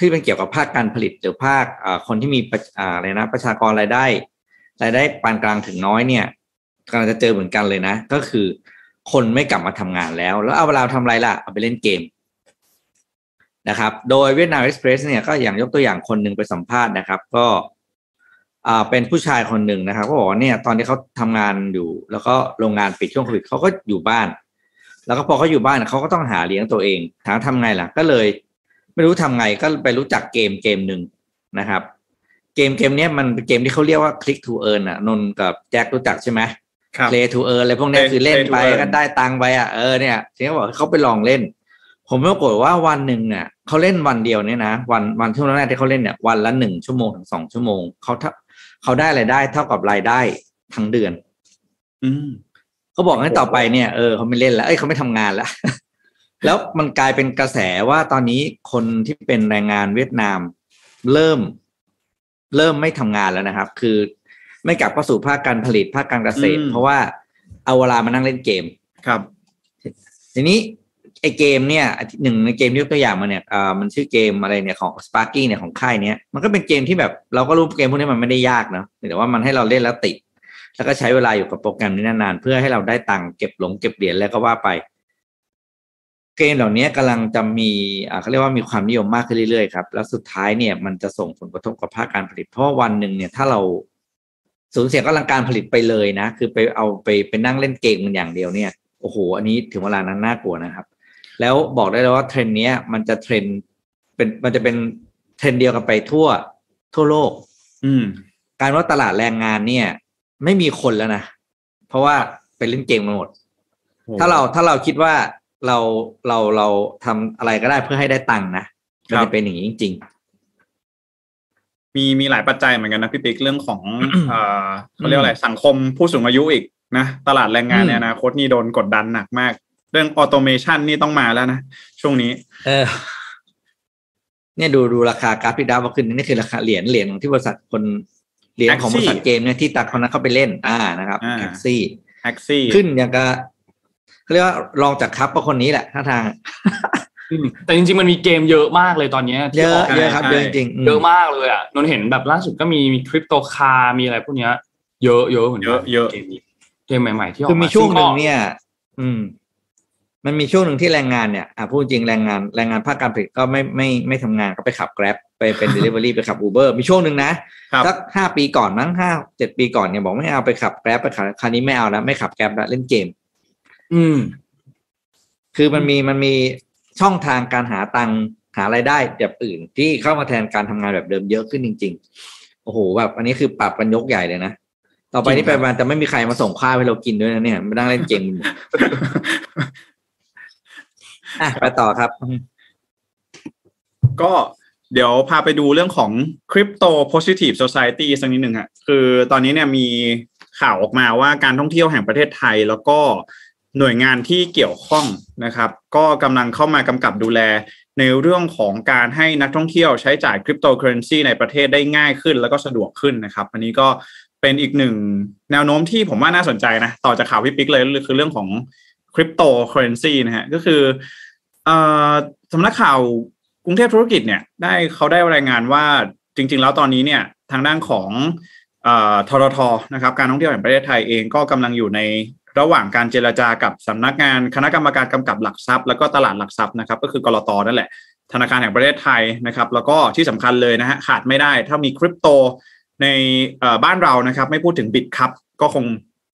ที่เป็นเกี่ยวกับภาคการผลิตหรือภาคคนที่มีอะไรนะประชากรรายได้รายได้ปานกลางถึงน้อยเนี่ยกำลังจะเจอเหมือนกันเลยนะ ก็คือคนไม่กลับมาทำงานแล้ว แล้วเอาเวลาทำอะไรล่ะ เอาไปเล่นเกมนะครับ โดยเวียดนามเอ็กซ์เพรสเนี่ยก็อย่างยกตัวอย่างคนหนึ่งไปสัมภาษณ์นะครับ ก็อ่าเป็นผู้ชายคนหนึ่งนะครับก็บอกว่าเนี่ยตอนที่เขาทำงานอยู่ แล้วก็โรงงานปิดช่วงโควิดเขาก็อยู่บ้าน แล้วก็พอเขาอยู่บ้านเขาก็ต้องหาเลี้ยงตัวเองถามทำไงล่ะ ก็เลย ไม่รู้ทำไงก็ไปรู้จักเกมเกมหนึ่งนะครับ เกมเกมนี้มันเป็นเกมที่เขาเรียกว่า click to earn อะนนกับแจ็ครู้จักใช่ไหม play to earn อะไรพวกนี้คือเล่นไปก็ได้ตังไปอะเออเนี่ยทีนี้บอกเขาไปลองเล่น ผมปรากฏว่าวันหนึ่งเนี่ยเขาเล่นวันเดียวเนี่ยนะ วันวันช่วงแรกที่เขาเล่นเนี่ยวันละหนึ่งชั่วโมงถึงสองชั่วโมงเขาเขาได้รายได้เท่ากับรายได้ทั้งเดือน อืมเขาบอกให้ต่อไปเนี่ยเออเขาไม่เล่นแล้วเอ้ยเขาไม่ทำงานแล้ว แล้วมันกลายเป็นกระแสว่าตอนนี้คนที่เป็นแรงงานเวียดนาม เริ่ม เริ่มไม่ทำงานแล้วนะครับ คือไม่กลับเข้าสู่ภาคการผลิตภาคการเกษตร เพราะว่าเอาเวลามานั่งเล่นเกมครับ ทีนี้ไอเกมเนี่ยหนึ่งในเกมยกตัวอย่างมาเนี่ยอ่ามันชื่อเกมอะไรเนี่ยของ Sparky เนี่ยของค่ายเนี้ยมันก็เป็นเกมที่แบบเราก็รู้เกมพวกนี้มันไม่ได้ยากนะแต่ว่ามันให้เราเล่นแล้วติด แล้วก็ใช้เวลาอยู่กับโปรแกรมนี้นานๆเพื่อให้เราได้ตังค์เก็บของเก็บเหรียญแล้วก็ว่าไป เกมเหล่านี้กำลังจะมีอ่าเขาเรียกว่ามีความนิยมมากขึ้นเรื่อยๆครับแล้วสุดท้ายเนี่ยมันจะส่งผลกระทบกับภาคการผลิต เพราะวันหนึ่งเนี่ยถ้าเราสูญเสียกำลังการผลิตไปเลยนะ คือไปเอาไปไปนั่งเล่นเกมมันอย่างเดียวเนี่ยโอ้โห อันนี้ถึงเวลานั้นน่ากลัวนะครับ แล้วบอกได้เลยว่าเทรนด์นี้มันจะเทรนด์เป็นมันจะเป็นเทรนด์เดียวกันไปทั่วทั่วโลก อืม การว่าตลาดแรงงานเนี่ย ไม่มีคนแล้วนะ เพราะว่าไปเล่นเกมมาหมด ถ้าเราถ้าเราคิดว่า เราเราเราทำอะไรก็ได้เพื่อให้ได้ตังค์นะมันจะเป็นอย่างนี้จริง ๆ มีมีหลายปัจจัยเหมือนกันนะพี่ปิ๊กเรื่องของเอ่อเขาเรียกอะไรสังคมผู้สูงอายุอีกนะตลาดแรงงานเนี่ยนะโคตนี่โดนกดดันหนักมาก เรื่องออโตเมชันนี่ต้องมาแล้วนะช่วงนี้ เออ เนี่ยดูดูราคากราฟิกดาวขึ้นนี่คือราคาเหรียญเหรียญของที่บริษัทคนเหรียญของบริษัทเกมเนี่ยที่ตัดคนนั้นเข้าไปเล่น อ่านะครับแท็กซี่แท็กซี่ ขึ้นอย่างกับ เขาเรียกว่าลองจากคับก็คนนี้แหละท่าทางแต่จริงๆมันมีเกมเยอะมากเลยตอนนี้เยอะเยอะครับเยอะจริงเยอะมากเลยอะนนเห็นแบบล่าสุดก็มีมีคริปโตคาร์มีอะไรพวกเนี้ย เยอะเยอะเหมือนเยอะเยอะเกมเกมใหม่ๆที่ออกมาคือมีช่วงหนึ่งเนี่ย อืม มันมีช่วงหนึ่งที่แรงงานเนี่ยอ่าพูดจริงแรงงานแรงงานภาคการผลิตก็ไม่ไม่ไม่ทำงานก็ไปขับแกร็บไปเป็นเดลิเวอรี่ไปขับอูเบอร์มีช่วงหนึ่งนะสักห้าปีก่อนมั้งห้าเจ็ดปีก่อนเนี่ยบอกไม่เอาไปขับแกร็บไปขับคราวนี้ไม่เอาแล้วไม่ขับแกร็บแล้วเล่นเกม อืม คือมันมีมันมีช่องทางการหาตังหารายได้แบบอื่น ที่เข้ามาแทนการทำงานแบบเดิมเยอะขึ้นจริง ๆ โอ้โหแบบอันนี้คือปรับกันยกใหญ่เลยนะ ต่อไปนี้ไปมาจะไม่มีใครมาส่งข้าวให้เรากินด้วยนะเนี่ยไม่นั่งเล่นเกมอะไปต่อครับ ก็เดี๋ยวพาไปดูเรื่องของ Crypto Positive Society สักนิดหนึ่งฮะคือตอนนี้เนี่ยมีข่าวออกมาว่าการท่องเที่ยวแห่งประเทศไทย แล้วก็ หน่วยงานที่เกี่ยวข้องนะครับ ก็กำลังเข้ามากำกับดูแล ในเรื่องของการให้นักท่องเที่ยวใช้จ่ายคริปโตเคอเรนซีในประเทศได้ง่ายขึ้น แล้วก็สะดวกขึ้นนะครับ อันนี้ก็เป็นอีกหนึ่งแนวโน้มที่ผมว่าน่าสนใจนะ ต่อจากข่าวพี่ปิ๊กเลยคือเรื่องของคริปโตเคอเรนซีนะฮะก็คือสำนักข่าวกรุงเทพธุรกิจเนี่ยได้เขาได้รายงานว่าจริง ๆ แล้วตอนนี้เนี่ยทางด้านของทรทนะครับการท่องเที่ยวแห่งประเทศไทยเองก็กำลังอยู่ใน ระหว่างการเจรจากับสำนักงานคณะกรรมการกำกับหลักทรัพย์ แล้วก็ตลาดหลักทรัพย์นะครับ ก็คือกรอตนั่นแหละธนาคารแห่งประเทศไทยนะครับ แล้วก็ที่สำคัญเลยนะฮะขาดไม่ได้ ถ้ามีคริปโตในบ้านเรานะครับ ไม่พูดถึง Bitkub ก็คง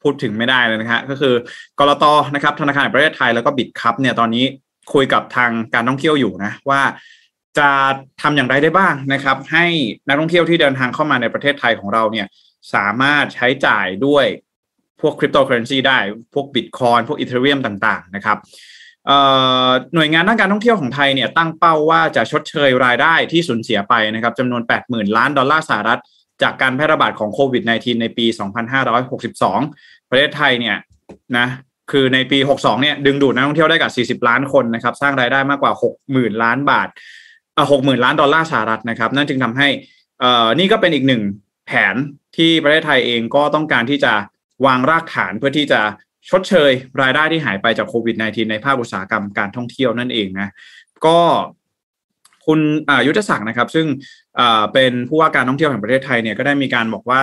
พูดถึงไม่ได้เลยนะฮะก็คือกลตนะครับ ธนาคารแห่งประเทศไทยแล้วก็ Bitkub เนี่ยตอนนี้คุยกับทางการท่องเที่ยวอยู่นะว่าจะทำอย่างไรได้บ้างนะครับ ให้นักท่องเที่ยวที่เดินทางเข้ามาในประเทศไทยของเราเนี่ยสามารถใช้จ่ายด้วย พวกคริปโตเคอเรนซีได้ พวกบิตคอยพวก Ethereum ต่าง ๆ นะครับหน่วยงานด้านการท่องเที่ยวของไทยเนี่ยตั้งเป้าว่าจะชดเชยรายได้ที่สูญเสียไปนะครับจำนวน 80,000 ล้านดอลลาร์สหรัฐ จากการแพร่ระบาดของโควิด -19 ในปี 2562 ประเทศไทยเนี่ยนะคือในปี 62 เนี่ยดึงดูดนักท่องเที่ยวได้กับ 40 ล้านคนนะครับสร้างรายได้มากกว่า 60,000 ล้านบาทอ่า60,000 ล้านดอลลาร์สหรัฐนะครับนั่นจึงทำให้นี่ก็เป็นอีกหนึ่งแผนที่ประเทศไทยเองก็ต้องการที่จะ วางรากฐานเพื่อที่จะชดเชยรายได้ที่หายไปจากโควิด -19 ในภาคอุตสาหกรรมการท่องเที่ยวนั่นเองนะก็คุณยุทธศักดิ์นะครับ ซึ่งเป็นผู้ว่าการท่องเที่ยวแห่งประเทศไทยเนี่ยก็ได้มีการบอกว่า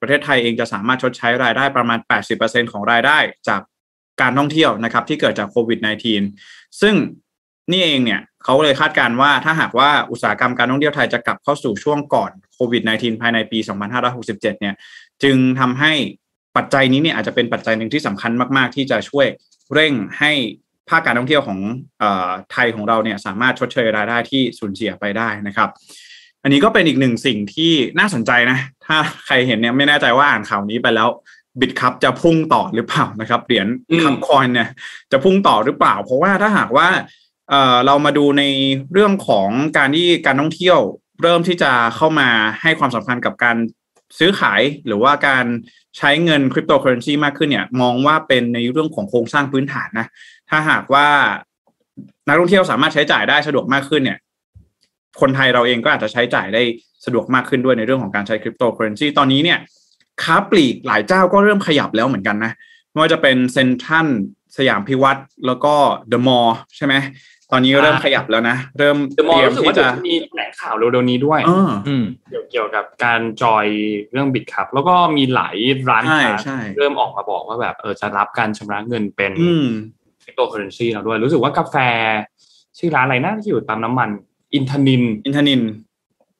ประเทศไทยเองจะสามารถชดใช้รายได้ประมาณ 80%ของรายได้จากการท่องเที่ยวนะครับ ที่เกิดจากโควิด -19 ซึ่งนี่เองเนี่ยเขาเลยคาดการณ์ว่าถ้าหากว่าอุตสาหกรรมการท่องเที่ยวไทยจะกลับเข้าสู่ช่วงก่อนโควิด -19 ภายในปี 2567 เนี่ย จึงทำให้ ปัจจัยนี้เนี่ยอาจจะเป็นปัจจัยหนึ่งที่สำคัญมากๆ ที่จะช่วยเร่งให้ภาคการท่องเที่ยวของอไทยของเราเนี่ยสามารถชดเชยรายได้ที่สูญเสียไปได้นะครับ อันนี้ก็เป็นอีกหนึ่งสิ่งที่น่าสนใจนะ ถ้าใครเห็นเนี่ยไม่แน่ใจว่าอ่านข่าวนี้ไปแล้วบิตคัพจะพุ่งต่อหรือเปล่านะครับเหรียญคัพคอยเนี่ยจะพุ่งต่อหรือเปล่า เพราะว่าถ้าหากว่าเรามาดูในเรื่องของการที่การท่องเที่ยว เริ่มที่จะเข้ามาให้ความสำคัญกับการ ซื้อขายหรือว่าการใช้เงินคริปโตเคอเรนซีมากขึ้นเนี่ยมองว่าเป็นในเรื่องของโครงสร้างพื้นฐานนะถ้าหากว่านักท่องเที่ยวสามารถใช้จ่ายได้สะดวกมากขึ้นเนี่ยคนไทยเราเองก็อาจจะใช้จ่ายได้สะดวกมากขึ้นด้วยในเรื่องของการใช้คริปโตเคอเรนซีตอนนี้เนี่ยค้าปลีกหลายเจ้าก็เริ่มขยับแล้วเหมือนกันนะไม่ว่าจะเป็นเซ็นทรัลสยามพิวัตรแล้วก็เดอะมอลล์ใช่ไหม ตอนนี้เริ่มขยับแล้วนะ เริ่มเตรียมที่จะมีแถลงข่าวเร็วๆนี้ด้วยเกี่ยวเกี่ยวกับการ join เรื่อง Bitkub แล้วก็มีหลายร้านค้าเริ่มออกมาบอกว่าแบบเออจะรับการชำระเงินเป็นคริปโตเคอเรนซีแล้วด้วย รู้สึกว่ากาแฟ ชื่อร้านอะไรนะที่อยู่ตามน้ำมัน อินทนิน อินทนิน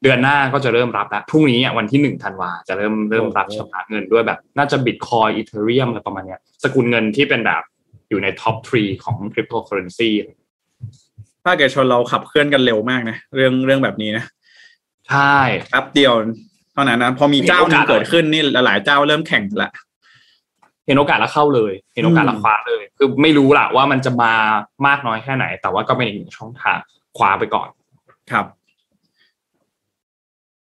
เดือนหน้าก็จะเริ่มรับแล้วพรุ่งนี้วันที่หนึ่งธันวาจะเริ่มเริ่มรับชำระเงินด้วยแบบ น่าจะ Bitcoin Ethereum อะไรประมาณนี้สกุลเงินที่เป็นแบบอยู่ใน top threeของคริปโตเคอเรนซี ภาคเอกชนเราขับเคลื่อนกันเร็วมากนะเรื่องเรื่องแบบนี้นะใช่แป๊บเดียวเท่านั้นนะพอมีเจ้านึงเกิดขึ้นนี่หลายเจ้าเริ่มแข่งละเห็นโอกาสแล้วเข้าเลย เห็นโอกาสแล้วคว้าเลย คือไม่รู้ละว่ามันจะมามากน้อยแค่ไหน แต่ว่าก็เป็นอีกหนึ่งช่องทางคว้าไปก่อนครับ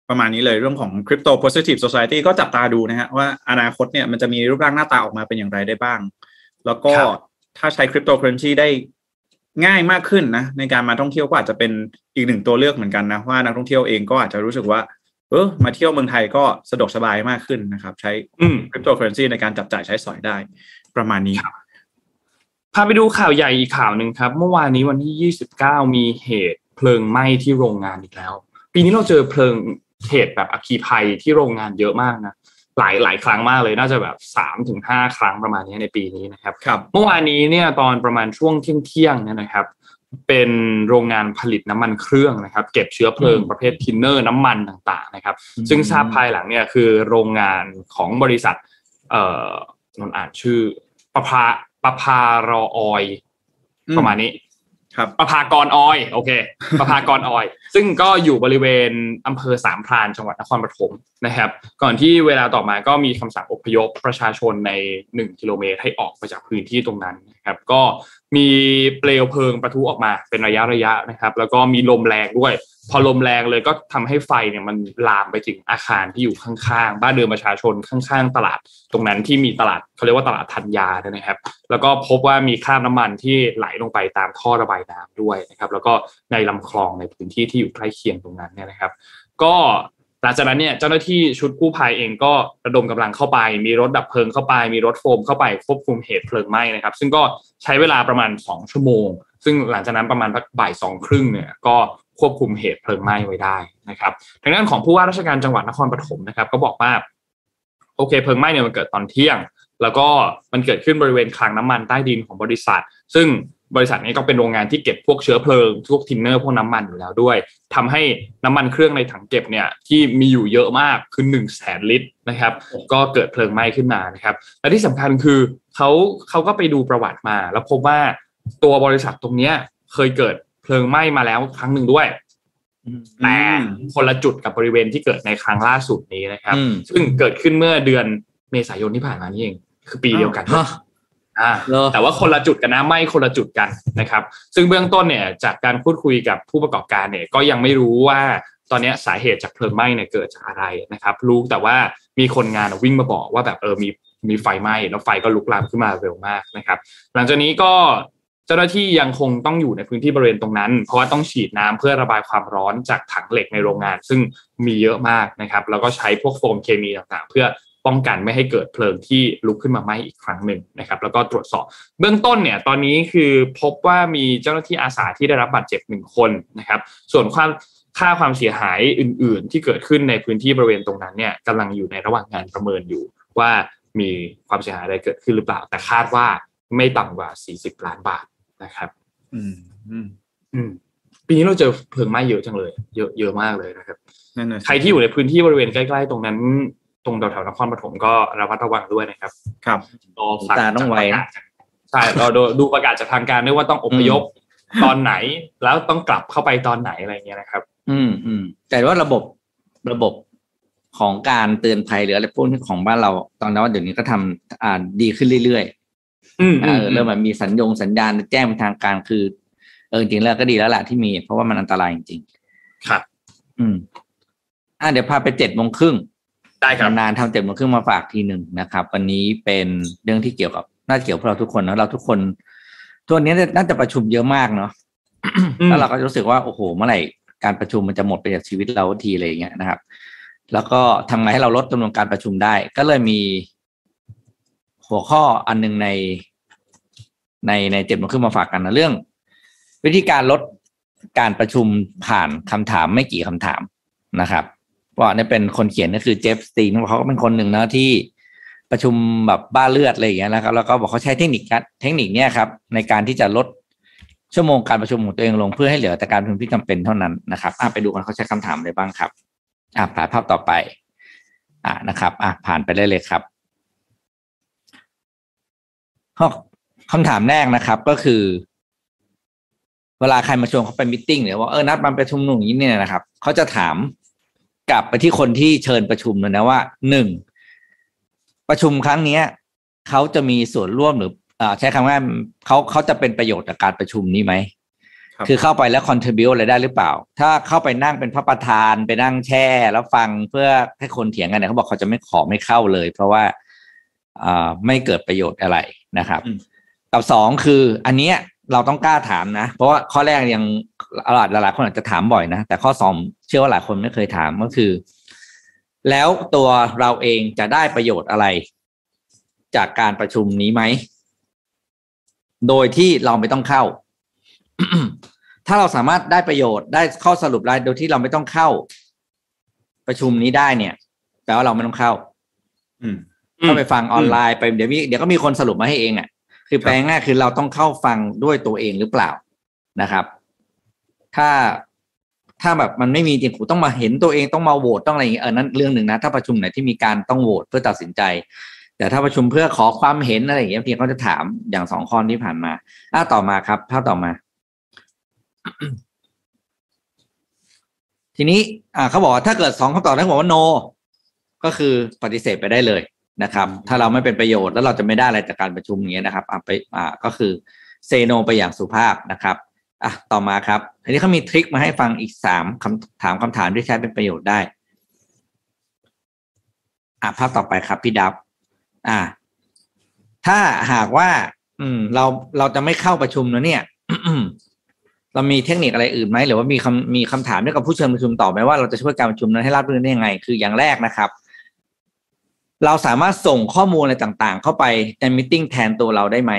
ประมาณนี้เลยเรื่องของ Crypto Positive Society ก็จับตาดูนะฮะว่าอนาคตเนี่ยมันจะมีรูปร่างหน้าตาออกมาเป็นอย่างไรได้บ้าง แล้วก็ถ้าใช้คริปโตเคอเรนซีได้ ง่ายมากขึ้นนะในการมาท่องเที่ยวก็อาจจะเป็นอีกหนึ่งตัวเลือกเหมือนกันนะว่านักท่องเที่ยวเองก็อาจจะรู้สึกว่า เออมาเที่ยวเมืองไทยก็สะดวกสบายมากขึ้นนะครับ ใช้คริปโตเคอเรนซีในการจับจ่ายใช้สอยได้ประมาณนี้พาไปดูข่าวใหญ่อีกข่าวหนึ่งครับ เมื่อวานนี้วันที่ 29 มีเหตุเพลิงไหม้ที่โรงงานอีกแล้ว ปีนี้เราเจอเพลิงเหตุแบบอัคคีภัยที่โรงงานเยอะมากนะ หลายหลายครั้งมากเลยน่าจะแบบสามถึงห้าครั้งประมาณนี้ในปีนี้นะครับครับเมื่อวานนี้เนี่ยตอนประมาณช่วงเที่ยงเที่ยงเนี่ยนะครับ เป็นโรงงานผลิตน้ำมันเครื่องนะครับ เก็บเชื้อเพลิงประเภททินเนอร์น้ำมันต่างๆนะครับ ซึ่งทราบภายหลังเนี่ยคือโรงงานของบริษัท เอ่อนนอ่านชื่อประพาประพารอออย ประมาณนี้ ครับประภากรออยโอเคประภากรออย ซึ่งก็อยู่บริเวณอำเภอสามพรานจังหวัดนครปฐมนะครับ ก่อนที่เวลาต่อมาก็มีคำสั่งอพยพประชาชนใน 1 กิโลเมตรให้ออกไปจากพื้นที่ตรงนั้นนะครับ ก็ มีเปลวเพลิงประทุออกมาเป็นระยะระยะนะครับ แล้วก็มีลมแรงด้วย พอลมแรงเลยก็ทำให้ไฟเนี่ยมันลามไปถึงอาคารที่อยู่ข้างๆ บ้านเรือนประชาชนข้างๆ ตลาดตรงนั้นที่มีตลาดเขาเรียกว่าตลาดธัญญาเนี่ยนะครับ แล้วก็พบว่ามีคราบน้ำมันที่ไหลลงไปตามท่อระบายน้ำด้วยนะครับ แล้วก็ในลำคลองในพื้นที่ที่อยู่ใกล้เคียงตรงนั้นเนี่ยนะครับ ก็ หลังจากนั้นเนี่ยเจ้าหน้าที่ชุดกู้ภัยเองก็ระดมกำลังเข้าไป มีรถดับเพลิงเข้าไป มีรถโฟมเข้าไปควบคุมเหตุเพลิงไหม้นะครับ ซึ่งก็ใช้เวลาประมาณ 2 ชั่วโมง ซึ่งหลังจากนั้นประมาณบ่ายสองครึ่งเนี่ยก็ควบคุมเหตุเพลิงไหม้ไว้ได้นะครับทางด้านของผู้ว่าราชการจังหวัดนครปฐมนะครับ ก็บอกว่าโอเคเพลิงไหม้เนี่ยมันเกิดตอนเที่ยง แล้วก็มันเกิดขึ้นบริเวณคลังน้ำมันใต้ดินของบริษัท ซึ่ง บริษัทนี้ก็เป็นโรงงานที่เก็บพวกเชื้อเพลิงพวกทินเนอร์พวกน้ำมันอยู่แล้วด้วยทำให้น้ำมันเครื่องในถังเก็บเนี่ยที่มีอยู่เยอะมากคือหนึ่งแสนลิตรนะครับ ก็เกิดเพลิงไหม้ขึ้นมานะครับและที่สำคัญคือเขาเขาก็ไปดูประวัติมา แล้วพบว่าตัวบริษัทตรงเนี้ยเคยเกิดเพลิงไหม้มาแล้วครั้งหนึ่งด้วยแต่คนละจุดกับบริเวณที่เกิดในครั้งล่าสุดนี้นะครับ ซึ่งเกิดขึ้นเมื่อเดือนเมษายนที่ผ่านมานี่เอง คือปีเดียวกัน อ่าแต่ว่าคนละจุดกันนะไม่คนละจุดกันนะครับ ซึ่งเบื้องต้นเนี่ยจากการพูดคุยกับผู้ประกอบการเนี่ยก็ยังไม่รู้ว่าตอนนี้สาเหตุจากเพลิงไหม้เนี่ยเกิดจากอะไรนะครับ รู้แต่ว่ามีคนงานวิ่งมาบอกว่าแบบเออมีมีไฟไหม้แล้วไฟก็ลุกลามขึ้นมาเร็วมากนะครับ หลังจากนี้ก็เจ้าหน้าที่ยังคงต้องอยู่ในพื้นที่บริเวณตรงนั้น เพราะว่าต้องฉีดน้ำเพื่อระบายความร้อนจากถังเหล็กในโรงงาน ซึ่งมีเยอะมากนะครับ แล้วก็ใช้พวกโฟมเคมีต่างๆ เพื่อ ป้องกันไม่ให้เกิดเพลิงที่ลุกขึ้นมาไหม้อีกครั้งหนึ่งนะครับ แล้วก็ตรวจสอบเบื้องต้นเนี่ยตอนนี้คือพบว่ามีเจ้าหน้าที่อาสาที่ได้รับบาดเจ็บหนึ่งคนนะครับ ส่วนความค่าความเสียหายอื่น ๆ ที่เกิดขึ้นในพื้นที่บริเวณตรงนั้นเนี่ยกำลังอยู่ในระหว่างการประเมินอยู่ว่ามีความเสียหายอะไรเกิดขึ้นหรือเปล่า แต่คาดว่าไม่ต่ำกว่า 40 ล้านบาทนะครับ อืมอืมอืมปีนี้เราเจอเพลิงไหม้เยอะจังเลย เยอะเยอะมากเลยนะครับนั่นน่ะสิใครที่อยู่ในพื้นที่บริเวณใกล้ ๆ ตรงนั้น ตรงแถวๆนครปฐมก็ระมัดระวังด้วยนะครับ ครับรอฟังตาต้องไวนะใช่เราดูดูประกาศจากทางการด้วยว่าต้องอพยพตอนไหน แล้วต้องกลับเข้าไปตอนไหนอะไรเงี้ยนะครับ อืมอืมแต่ว่าระบบระบบของการเตือนภัยหรืออะไรพวกนี้ของบ้านเรา ตอนนั้นว่าเดี๋ยวนี้ก็ทำอ่าดีขึ้นเรื่อยอืมๆเออเริ่มแบบมีสัญญงสัญญาณแจ้งเป็นทางการคือเออจริงๆแล้วก็ดีแล้วแหละที่มี เพราะว่ามันอันตรายจริงครับๆอืม อะเดี๋ยวพาไปเจ็ดโมงครึ่ง ได้ครับนานๆทำเจ็ดโมงครึ่งมาฝากทีหนึ่งนะครับ วันนี้เป็นเรื่องที่เกี่ยวกับน่าจะเกี่ยวกับพวกเราทุกคนเนอะเราทุกคนตัวนี้น่าจะประชุมเยอะมากเนาะอืมแล้วเราก็รู้สึกว่าโอ้โหเมื่อไหร่การประชุมมันจะหมดไปจากชีวิตเราทีอะไรอย่างเงี้ยนะครับ แล้วก็ทำไงให้เราลดจำนวนการประชุมได้ ก็เลยมีหัวข้ออันหนึงในในในเจ็ดโมงครึ่งมาฝากกันนะเรื่อง วิธีการลดการประชุมผ่านคำถามไม่กี่คำถามนะครับ ว่าเนี่ยเป็นคนเขียนก็คือเจฟสตีนเขาก็เป็นคนหนึ่งนะที่ประชุมแบบบ้าเลือดอะไรอย่างเงี้ยนะครับ แล้วก็บอกเขาใช้เทคนิคการเทคนิคเนี้ยครับ ในการที่จะลดชั่วโมงการประชุมของตัวเองลงเพื่อให้เหลือแต่การประชุมที่จำเป็นเท่านั้นนะครับอะไปดูกันเขาใช้คำถามอะไรบ้างครับ อะผ่านภาพต่อไป อะนะครับ อะผ่านไปได้เลยครับข้อคำถามแรกนะครับก็คือ เวลาใครมาชวนเขาไปมิทติ้งหรือว่าเออนัดมาประชุมหนุ่างนี้เนี่ยนะครับเขาจะถาม กลับไปที่คนที่เชิญประชุมเลยนะว่าหนึ่งประชุมครั้งเนี้ยเขาจะมีส่วนร่วมหรืออ่าใช้คำว่าเขาเขาจะเป็นประโยชน์จากการประชุมนี้ไหมครับคือเข้าไปแล้ว contribute อะไรได้หรือเปล่า ถ้าเข้าไปนั่งเป็นพระประธานไปนั่งแช่ แล้วฟังเพื่อให้คนเถียงกันเนี่ยเขาบอกเขาจะไม่ขอไม่เข้าเลย เพราะว่าอ่าไม่เกิดประโยชน์อะไรนะครับอืมกับสองคืออันเนี้ยเราต้องกล้าถามนะ เพราะว่าข้อแรกยังหลายหลายๆคนอาจจะถามบ่อยนะ แต่ข้อสองเชื่อว่าหลายคนไม่เคยถามก็คือ แล้วตัวเราเองจะได้ประโยชน์อะไร จากการประชุมนี้ไหม โดยที่เราไม่ต้องเข้า ถ้าเราสามารถได้ประโยชน์ได้ข้อสรุปได้โดยที่เราไม่ต้องเข้า ประชุมนี้ได้เนี่ยแปลว่าเราไม่ต้องเข้า อืมอืมเข้าไปฟังออนไลน์ไปเดี๋ยวมีเดี๋ยวก็มีคนสรุปมาให้เองอะ คือแปลง่ายๆคือเราต้องเข้าฟังด้วยตัวเองหรือเปล่านะครับ ถ้า ถ้าแบบมันไม่มีจริงผมต้องมาเห็นตัวเองต้องมาโหวตต้องอะไรอย่างเงี้ยเออนั้นเรื่องหนึ่งนะ ถ้าประชุมไหนที่มีการต้องโหวตเพื่อตัดสินใจ แต่ถ้าประชุมเพื่อขอความเห็นอะไรอย่างเงี้ยบางทีเขาจะถามอย่างสองข้อที่ผ่านมาอะต่อมาครับภาพต่อมา ทีนี้ อ่าเขาบอกว่าถ้าเกิดสองคำตอบแล้วบอกว่า no ก็คือปฏิเสธไปได้เลยนะครับ ถ้าเราไม่เป็นประโยชน์แล้วเราจะไม่ได้อะไรจากการประชุมอย่างเงี้ยนะครับอะไปอ่าก็คือเซโนไปอย่างสุภาพนะครับ อะต่อมาครับทีนี้เขามีทริคมาให้ฟังอีกสามคำถามคำถามที่ใช้เป็นประโยชน์ได้ อะภาพต่อไปครับพี่ดับ อ่าถ้าหากว่า อืม เราเราจะไม่เข้าประชุมแล้วเนี่ยเรามีเทคนิคอะไรอื่นไหมหรือว่ามีคำมีคำถามเกี่ยวกับผู้เชิญประชุมต่อไหมว่าเราจะช่วยการประชุมนั้นให้ราบรื่นได้ยังไง คืออย่างแรกนะครับ เราสามารถส่งข้อมูลอะไรต่างๆ เข้าไปในมิ팅แทนตัวเราได้ไหม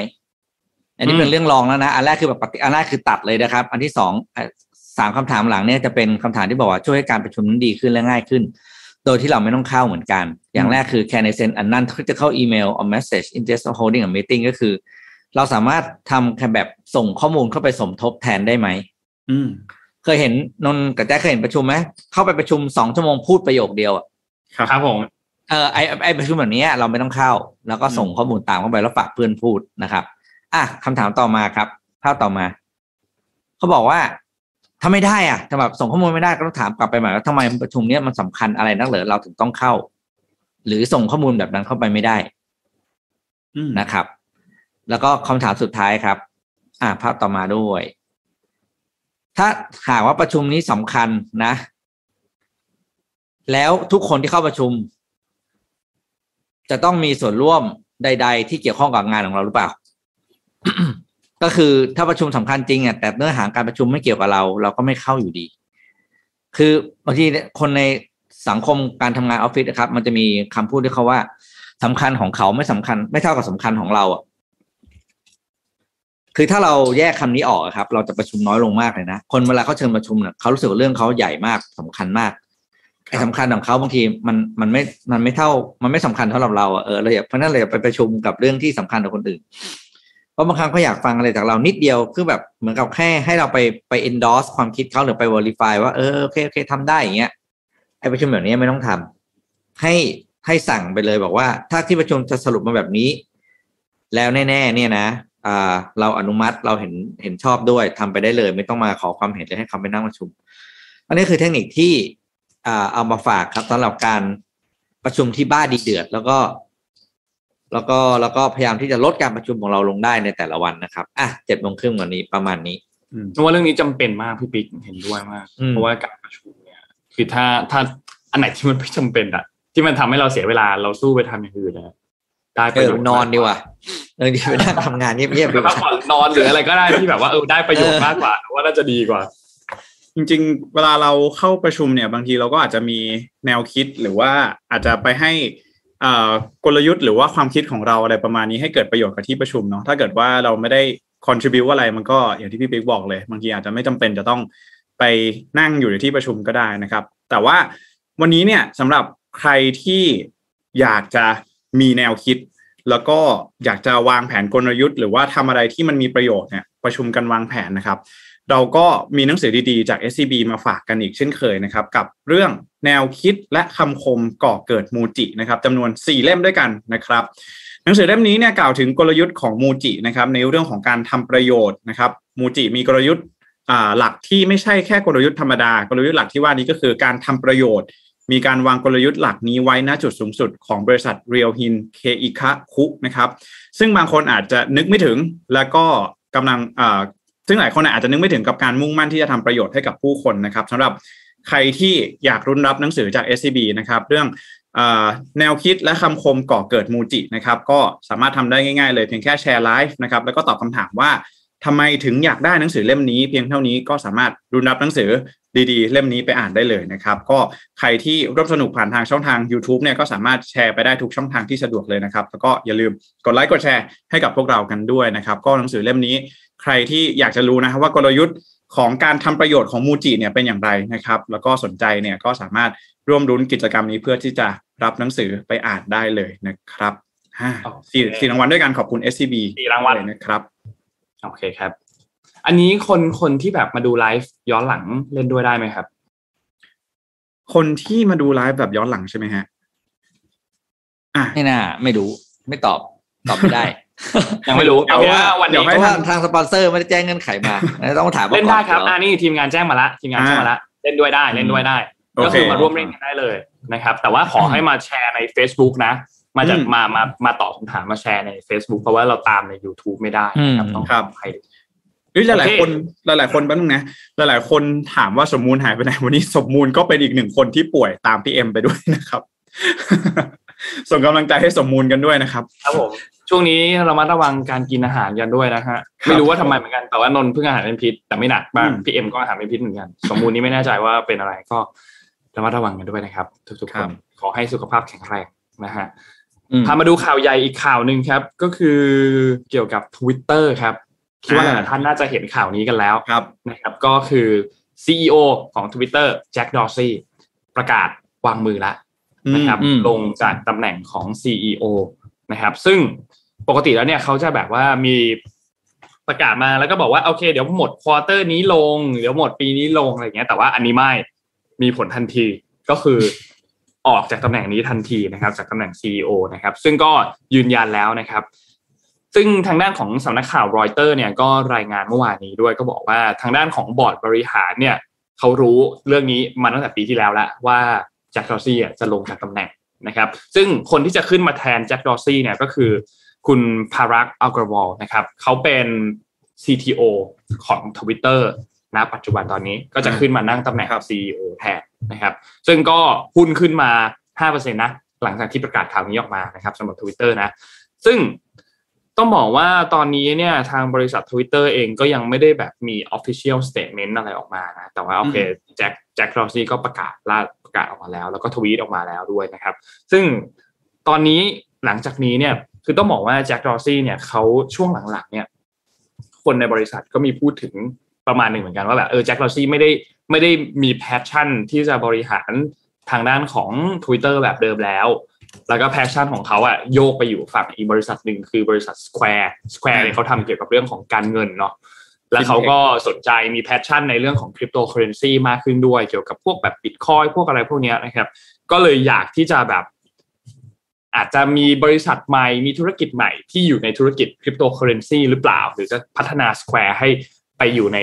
อันนี้เป็นเรื่องรองแล้วนะ อันแรกคือแบบปฏิอันแรกคือตัดเลยนะครับ อันที่สองอะสามคำถามหลังเนี่ยจะเป็นคำถามที่บอกว่าช่วยให้การประชุมนั้นดีขึ้นและง่ายขึ้น โดยที่เราไม่ต้องเข้าเหมือนกัน อย่างแรกคือ can I send a non-critical email or message instead of holding a meeting ก็คือ เราสามารถทำแค่แบบส่งข้อมูลเข้าไปสมทบแทนได้ไหมอืมเคยเห็นนนท์กับแจ๊คเคยเห็นประชุมไหมเข้าไปประชุมสองชั่วโมงพูดประโยคเดียวอะครับครับผมเออไอไอประชุมแบบนี้เราไม่ต้องเข้า แล้วก็ส่งข้อมูลตามเข้าไปแล้วฝากเพื่อนพูดนะครับ อะคำถามต่อมาครับ ภาพต่อมา เขาบอกว่าถ้าไม่ได้อะถ้าแบบส่งข้อมูลไม่ได้ก็ต้องถามกลับไปใหม่ว่าทำไมประชุมเนี้ยมันสำคัญอะไรนักเหรอเราถึงต้องเข้า หรือส่งข้อมูลแบบนั้นเข้าไปไม่ได้อืมนะครับ แล้วก็คำถามสุดท้ายครับ อ่าภาพต่อมาด้วย ถ้าหากว่าประชุมนี้สำคัญนะ แล้วทุกคนที่เข้าประชุม จะต้องมีส่วนร่วมใด ๆ ที่เกี่ยวข้องกับงานของเราหรือเปล่า ก็คือถ้าประชุมสำคัญจริงอะแต่เนื้อหาการประชุมไม่เกี่ยวกับเรา เราก็ไม่เข้าอยู่ดี คือบางทีคนในสังคมการทำงานออฟฟิศนะครับ มันจะมีคำพูดที่เขาว่าสำคัญของเขาไม่สำคัญ ไม่เท่ากับสำคัญของเราอะคือถ้าเราแยกคำนี้ออกอะครับ เราจะประชุมน้อยลงมากเลยนะคนเวลาเขาเชิญประชุมเนี่ยเขารู้สึกเรื่องเขาใหญ่มากสำคัญมากไอ้สำคัญของเขาบางทีมันมันไม่มันไม่เท่า มันไม่สำคัญเท่ากับเราอะเออเลยเพราะนั้นเลยไปประชุมกับเรื่องที่สำคัญกับคนอื่น เพราะบางครั้งเขาอยากฟังอะไรจากเรานิดเดียวคือแบบเหมือนกับแค่ให้เราไปไป endorse ความคิดเขาหรือไป verify ว่าเออโอเคโอเคทำได้อย่างเงี้ยไอ้ประชุมแบบนี้ไม่ต้องทำให้ให้สั่งไปเลยบอกว่า ถ้าที่ประชุมจะสรุปมาแบบนี้ แล้วแน่ ๆ เนี่ยนะอ่าเราอนุมัติเราเห็นเห็นชอบด้วยทำไปได้เลย ไม่ต้องมาขอความเห็นเลยให้เขาไปนั่งประชุม อันนี้คือเทคนิคที่อ่าเอามาฝากครับสำหรับการประชุมที่บ้าดีเดือด แล้วก็ แล้วก็แล้วก็พยายามที่จะลดการประชุมของเราลงได้ในแต่ละวันนะครับอะเจ็ดโมงครึ่งวันนี้ประมาณนี้เพราะว่าเรื่องนี้จำเป็นมากพี่ปิ๊กเห็นด้วยมากอืมเพราะว่าการประชุมเนี่ยคือถ้าถ้าอันไหนที่มันไม่จำเป็นอะที่มันทำให้เราเสียเวลาเราสู้ไปทำอย่างอื่นนะได้ปเอระอโยชน์นอนดีกว่าเออดีไปนั่งทำงานเงียบๆไปดีกพัว่ากผ่อนนอนหรืออะไรก็ได้ที่แบบว่าเออได้ประโยชน์มากกว่า ว่าน่าจะดีกว่า จริง ๆ เวลาเราเข้าประชุมเนี่ย บางทีเราก็อาจจะมีแนวคิดหรือว่าอาจจะไปให้อ่า กลยุทธ์หรือว่าความคิดของเราอะไรประมาณนี้ให้เกิดประโยชน์กับที่ประชุมเนาะถ้าเกิดว่าเราไม่ได้ contribu อะไรมันก็อย่างที่พี่ปิ๊กบอกเลยบางทีอาจจะไม่จำเป็นจะต้องไปนั่งอยู่ในที่ประชุมก็ได้นะครับ แต่ว่าวันนี้เนี่ยสำหรับใครที่อยากจะมีแนวคิด แล้วก็อยากจะวางแผนกลยุทธ์ หรือว่าทำอะไรที่มันมีประโยชน์เนี่ย ประชุมกันวางแผนนะครับ เราก็มีหนังสือดีๆ จาก SCB มาฝากกันอีกเช่นเคยนะครับ กับเรื่องแนวคิดและคำคมก่อเกิดมูจินะครับจำนวน 4 เล่มด้วยกันนะครับ หนังสือเล่มนี้เนี่ยกล่าวถึงกลยุทธ์ของมูจินะครับ ในเรื่องของการทำประโยชน์นะครับมูจิมีกลยุทธ์หลักที่ไม่ใช่แค่กลยุทธ์ธรรมดากลยุทธ์หลักที่ว่านี้ก็คือการทำประโยชน์มีการวางกลยุทธ์หลักนี้ไว้ณจุดสูงสุดของบริษัทเรียวฮินเคอิคะคุนะครับ ซึ่งบางคนอาจจะนึกไม่ถึงแล้วก็ กำลังอ่าซึ่งหลายคนอาจจะนึกไม่ถึงกับการมุ่งมั่นที่จะทำประโยชน์ให้กับผู้คนนะครับสำหรับใครที่อยากรุนรับหนังสือจาก SCB นะครับ เรื่องแนวคิดและคำคมก่อเกิดมูจินะครับ ก็สามารถทำได้ง่ายๆเลยเพียงแค่แชร์ไลฟ์นะครับ แล้วก็ตอบคำถามว่าทำไมถึงอยากได้หนังสือเล่มนี้ เพียงเท่านี้ก็สามารถรุนรับหนังสือ ดีๆ เล่มนี้ไปอ่านได้เลยนะครับ ก็ใครที่ร่วมสนุกผ่านทางช่องทาง YouTube เนี่ยก็สามารถแชร์ไปได้ทุกช่องทางที่สะดวกเลยนะครับ แล้วก็อย่าลืมกดไลค์กดแชร์ให้กับพวกเรากันด้วยนะครับ ก็หนังสือเล่มนี้ใครที่อยากจะรู้นะครับว่ากลยุทธ์ของการทำประโยชน์ของมูจิเนี่ยเป็นอย่างไรนะครับ แล้วก็สนใจเนี่ยก็สามารถร่วมรุ้นกิจกรรมนี้เพื่อที่จะรับหนังสือไปอ่านได้เลยนะครับอ่าโอเคสี่สี่รางวัลด้วยกันขอบคุณ SCB สี่รางวัลเลยนะครับ โอเคครับ อันนี้คนคนที่แบบมาดูไลฟ์ย้อนหลังเล่นด้วยได้ไหมครับ คนที่มาดูไลฟ์แบบย้อนหลังใช่ไหมฮะอะไม่น่า ไม่รู้ ไม่ตอบตอบไม่ได้ ยังไม่รู้เดี๋เอายวเป็นว่าวันเดี๋นี้ยวให้เพราะว่าทางสปอนเซอร์ไม่ได้แจ้งเงื่อนไขมาต้องถามว่าเล่นได้ครับก่ออ่านี่ทีมงานแจ้งมาละทีมงานแจ้งมาละเล่นด้วยได้เล่นด้วยได้โอก็เคคือมาร่วมเล่นกันได้เลยนะครับ แต่ว่าขอให้มาแชร์ใน Facebook นะ มาจากอืมมามามาตอบคำถามมาแชร์ใน Facebook เพราะว่าเราตามใน YouTube ไม่ได้นะครับต้องครับขออภัยเฮ้ย หลายโอเคๆคนหลายๆคนแป๊บนึงนะหลายๆ คนถามว่าสมมูลหายไปไหนวันนี้สมมูลก็เป็นอีกหนึ่งคนที่ป่วยตามพี่เอ็มไปด้วยนะครับ ส่งกำลังใจให้สมมูลกันด้วยนะครับครับผมช่วงนี้เรามาระวังการกินอาหารกันด้วยนะฮะครับไม่รู้ว่าทำไมเหมือนกันแต่ว่านนท์เพิ่งอาหารเป็นพิษแต่ไม่หนักบ้างอืมพี่เอ็มก็อาหารเป็นพิษเหมือนกัน สมมูลนี้ไม่แน่ใจว่าเป็นอะไรก็ระมัดระวังกันด้วยนะครับ ทุกๆคนขอให้สุขภาพแข็งแรงนะฮะอืมพามาดูข่าวใหญ่อีกข่าวหนึ่งครับ ก็คือเกี่ยวกับ Twitter ครับ คิดว่าหลายๆท่านน่าจะเห็นข่าวนี้กันแล้วครับนะครับก็คือ CEO ของ Twitter แจ็คดอร์ซีประกาศวางมือละนะครับอืมลงจากตำแหน่งของ CEO นะครับซึ่งปกติแล้วเนี่ยเขาจะแบบว่ามีประกาศมาแล้วก็บอกว่าโอเค เดี๋ยวหมด quarter นี้ลง เดี๋ยวหมดปีนี้ลงอะไรอย่างเงี้ย แต่ว่าอันนี้ไม่มีผลทันทีก็คือออกจากตำแหน่งนี้ทันทีนะครับ จากตำแหน่ง CEO นะครับ ซึ่งก็ยืนยันแล้วนะครับ ซึ่งทางด้านของสำนักข่าวรอยเตอร์เนี่ยก็รายงานเมื่อวานนี้ด้วยก็บอกว่าทางด้านของบอร์ดบริหารเนี่ยเขารู้เรื่องนี้มาตั้งแต่ปีที่แล้วแล้วว่าแจ็คดอร์ซี่อะจะลงจากตำแหน่งนะครับ ซึ่งคนที่จะขึ้นมาแทนแจ็คดอร์ซี่เนี่ยก็คือคุณพารักอักราวัลนะครับเขาเป็น CTO ของ Twitter ณปัจจุบันตอนนี้ก็จะขึ้นมานั่งตำแหน่ง CEO แทนนะครับ ซึ่งก็หุ้นขึ้นมา5%นะหลังจากที่ประกาศข่าวนี้ออกมานะครับสำหรับ Twitter นะ ซึ่ง ต้องบอกว่าตอนนี้เนี่ยทางบริษัท Twitter เองก็ยังไม่ได้แบบมี Official Statement อะไรออกมานะแต่ว่าโอเคแจ็คแจ็คดอร์ซี่ก็ประกาศลาประกาศออกมาแล้ว แล้วก็ทวีตออกมาแล้วด้วยนะครับ ซึ่งตอนนี้หลังจากนี้เนี่ยคือต้องบอกว่าแจ็คดอร์ซี่เนี่ยเขาช่วงหลังๆเนี่ยคนในบริษัทก็มีพูดถึงประมาณหนึ่งเหมือนกันว่าแบบเออแจ็คดอร์ซี่ไม่ได้ไม่ได้มี passion ที่จะบริหารทางด้านของ Twitter แบบเดิมแล้ว แล้วก็ passion ของเขาอะโยกไปอยู่ฝั่งอีกบริษัทหนึ่งคือบริษัท Square Square เนี่ยเขาทำเกี่ยวกับเรื่องของการเงินเนาะแล้วเขาก็สนใจมี passion ในเรื่องของคริปโตเคอร์เรนซีมากขึ้นด้วย เกี่ยวกับพวกแบบบิตคอยน์พวกอะไรพวกเนี้ยนะครับ ก็เลยอยากที่จะแบบอาจจะมีบริษัทใหม่มีธุรกิจใหม่ที่อยู่ในธุรกิจคริปโตเคอร์เรนซีหรือเปล่า หรือจะพัฒนา Square ให้ไปอยู่ใน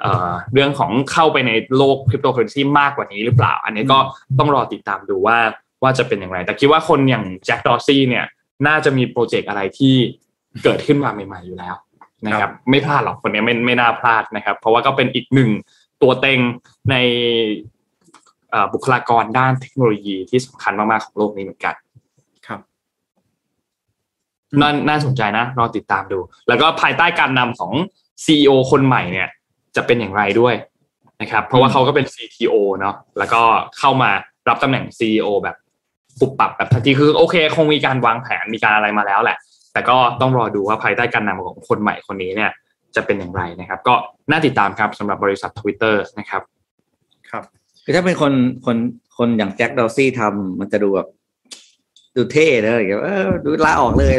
เอ่อเรื่องของเข้าไปในโลกคริปโตเคอร์เรนซีมากกว่านี้หรือเปล่า อันนี้ก็ต้องรอติดตามดูว่า ว่าจะเป็นอย่างไร แต่คิดว่าคนอย่างแจ็คดอร์ซี่เนี่ย น่าจะมีโปรเจกต์อะไรที่เกิดขึ้นมาใหม่ ๆอยู่แล้วนะครับ ไม่พลาดหรอกคนนี้ไม่ไม่น่าพลาดนะครับ เพราะว่าก็เป็นอีกหนึ่งตัวเต็งในเอ่อบุคลากรด้านเทคโนโลยีที่สำคัญมากๆของโลกนี้เหมือนกันครับน่าน่าสนใจนะรอติดตามดู แล้วก็ภายใต้การนำของ CEO คนใหม่เนี่ย จะเป็นอย่างไรด้วยนะครับ เพราะว่าเขาก็เป็น CTO เนาะแล้วก็เข้ามารับตำแหน่ง CEO แบบ ปุบปรับแบบทันทีคือโอเค คงมีการวางแผนมีการอะไรมาแล้วแหละ แต่ก็ต้องรอดูว่าภายใต้การนำของคนใหม่คนนี้เนี่ยจะเป็นอย่างไรนะครับ ก็น่าติดตามครับสำหรับบริษัท Twitter นะครับ ครับคือถ้าเป็นคนคนคนอย่างแจ็คดอร์ซี่ทำมันจะดูแบบดูเท่นะอะไรอย่างเงี้ยเออดูลาออกเลย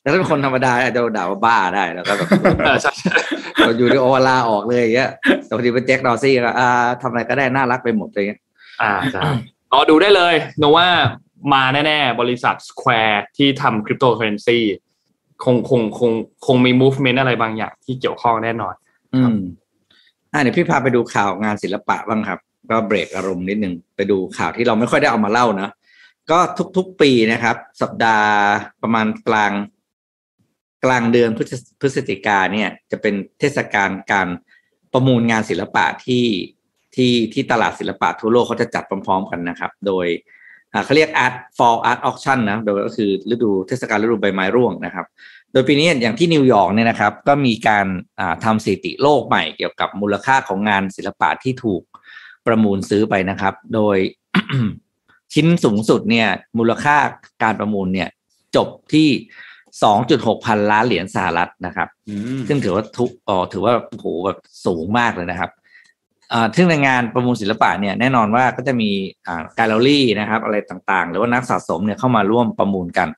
แต่ถ้าเป็นคนธรรมดาอาจจะด่าว่าบ้าได้แล้วก็แบบเออใช่ใช่เราอยู่ในโอวาลาออกเลยอย่างเงี้ยแต่พอดีเป็นแจ็คดอร์ซี่ก็อ่าทำอะไรก็ได้น่ารักไปหมดเลยเงี้ยอ่าใช่รอดูได้เลยโนว่า มาแน่ๆ บริษัท Square ที่ทำคริปโตเคอเรนซีคงคงคงคงมี movement อะไรบางอย่างที่เกี่ยวข้องแน่นอนอืมอ่าเดี๋ยวพี่พาไปดูข่าวงานศิลปะบ้างครับ ก็เบรกอารมณ์นิดนึงไปดูข่าวที่เราไม่ค่อยได้เอามาเล่านะก็ทุกๆปีนะครับ สัปดาห์ประมาณกลาง กลางเดือนพฤศพฤศจิกาเนี่ย จะเป็นเทศกาลการประมูลงานศิลปะที่ที่ที่ตลาดศิลปะทั่วโลกเขาจะจัดพร้อม ๆ กันนะครับ โดยอ่า เขาเรียก art fall art auction นะโดยก็คือฤดูเทศกาลฤดูใบไม้ร่วงนะครับ โดยปีนี้อย่างที่นิวยอร์กเนี่ยนะครับ ก็มีการอ่าทำสถิติโลกใหม่เกี่ยวกับมูลค่าของงานศิลปะที่ถูกประมูลซื้อไปนะครับ โดยชิ้นสูงสุดเนี่ยมูลค่าการประมูลเนี่ยจบที่2.6พันล้านเหรียญสหรัฐนะครับอืมซึ่งถือว่าทุกอ๋อถือว่าโอ้โหแบบสูงมากเลยนะครับอ่า ซึ่งในงานประมูลศิลปะเนี่ยแน่นอนว่าก็จะมีอ่าแกลเลอรี่นะครับ อะไรต่างๆ หรือว่านักสะสมเนี่ยเข้ามาร่วมประมูลกัน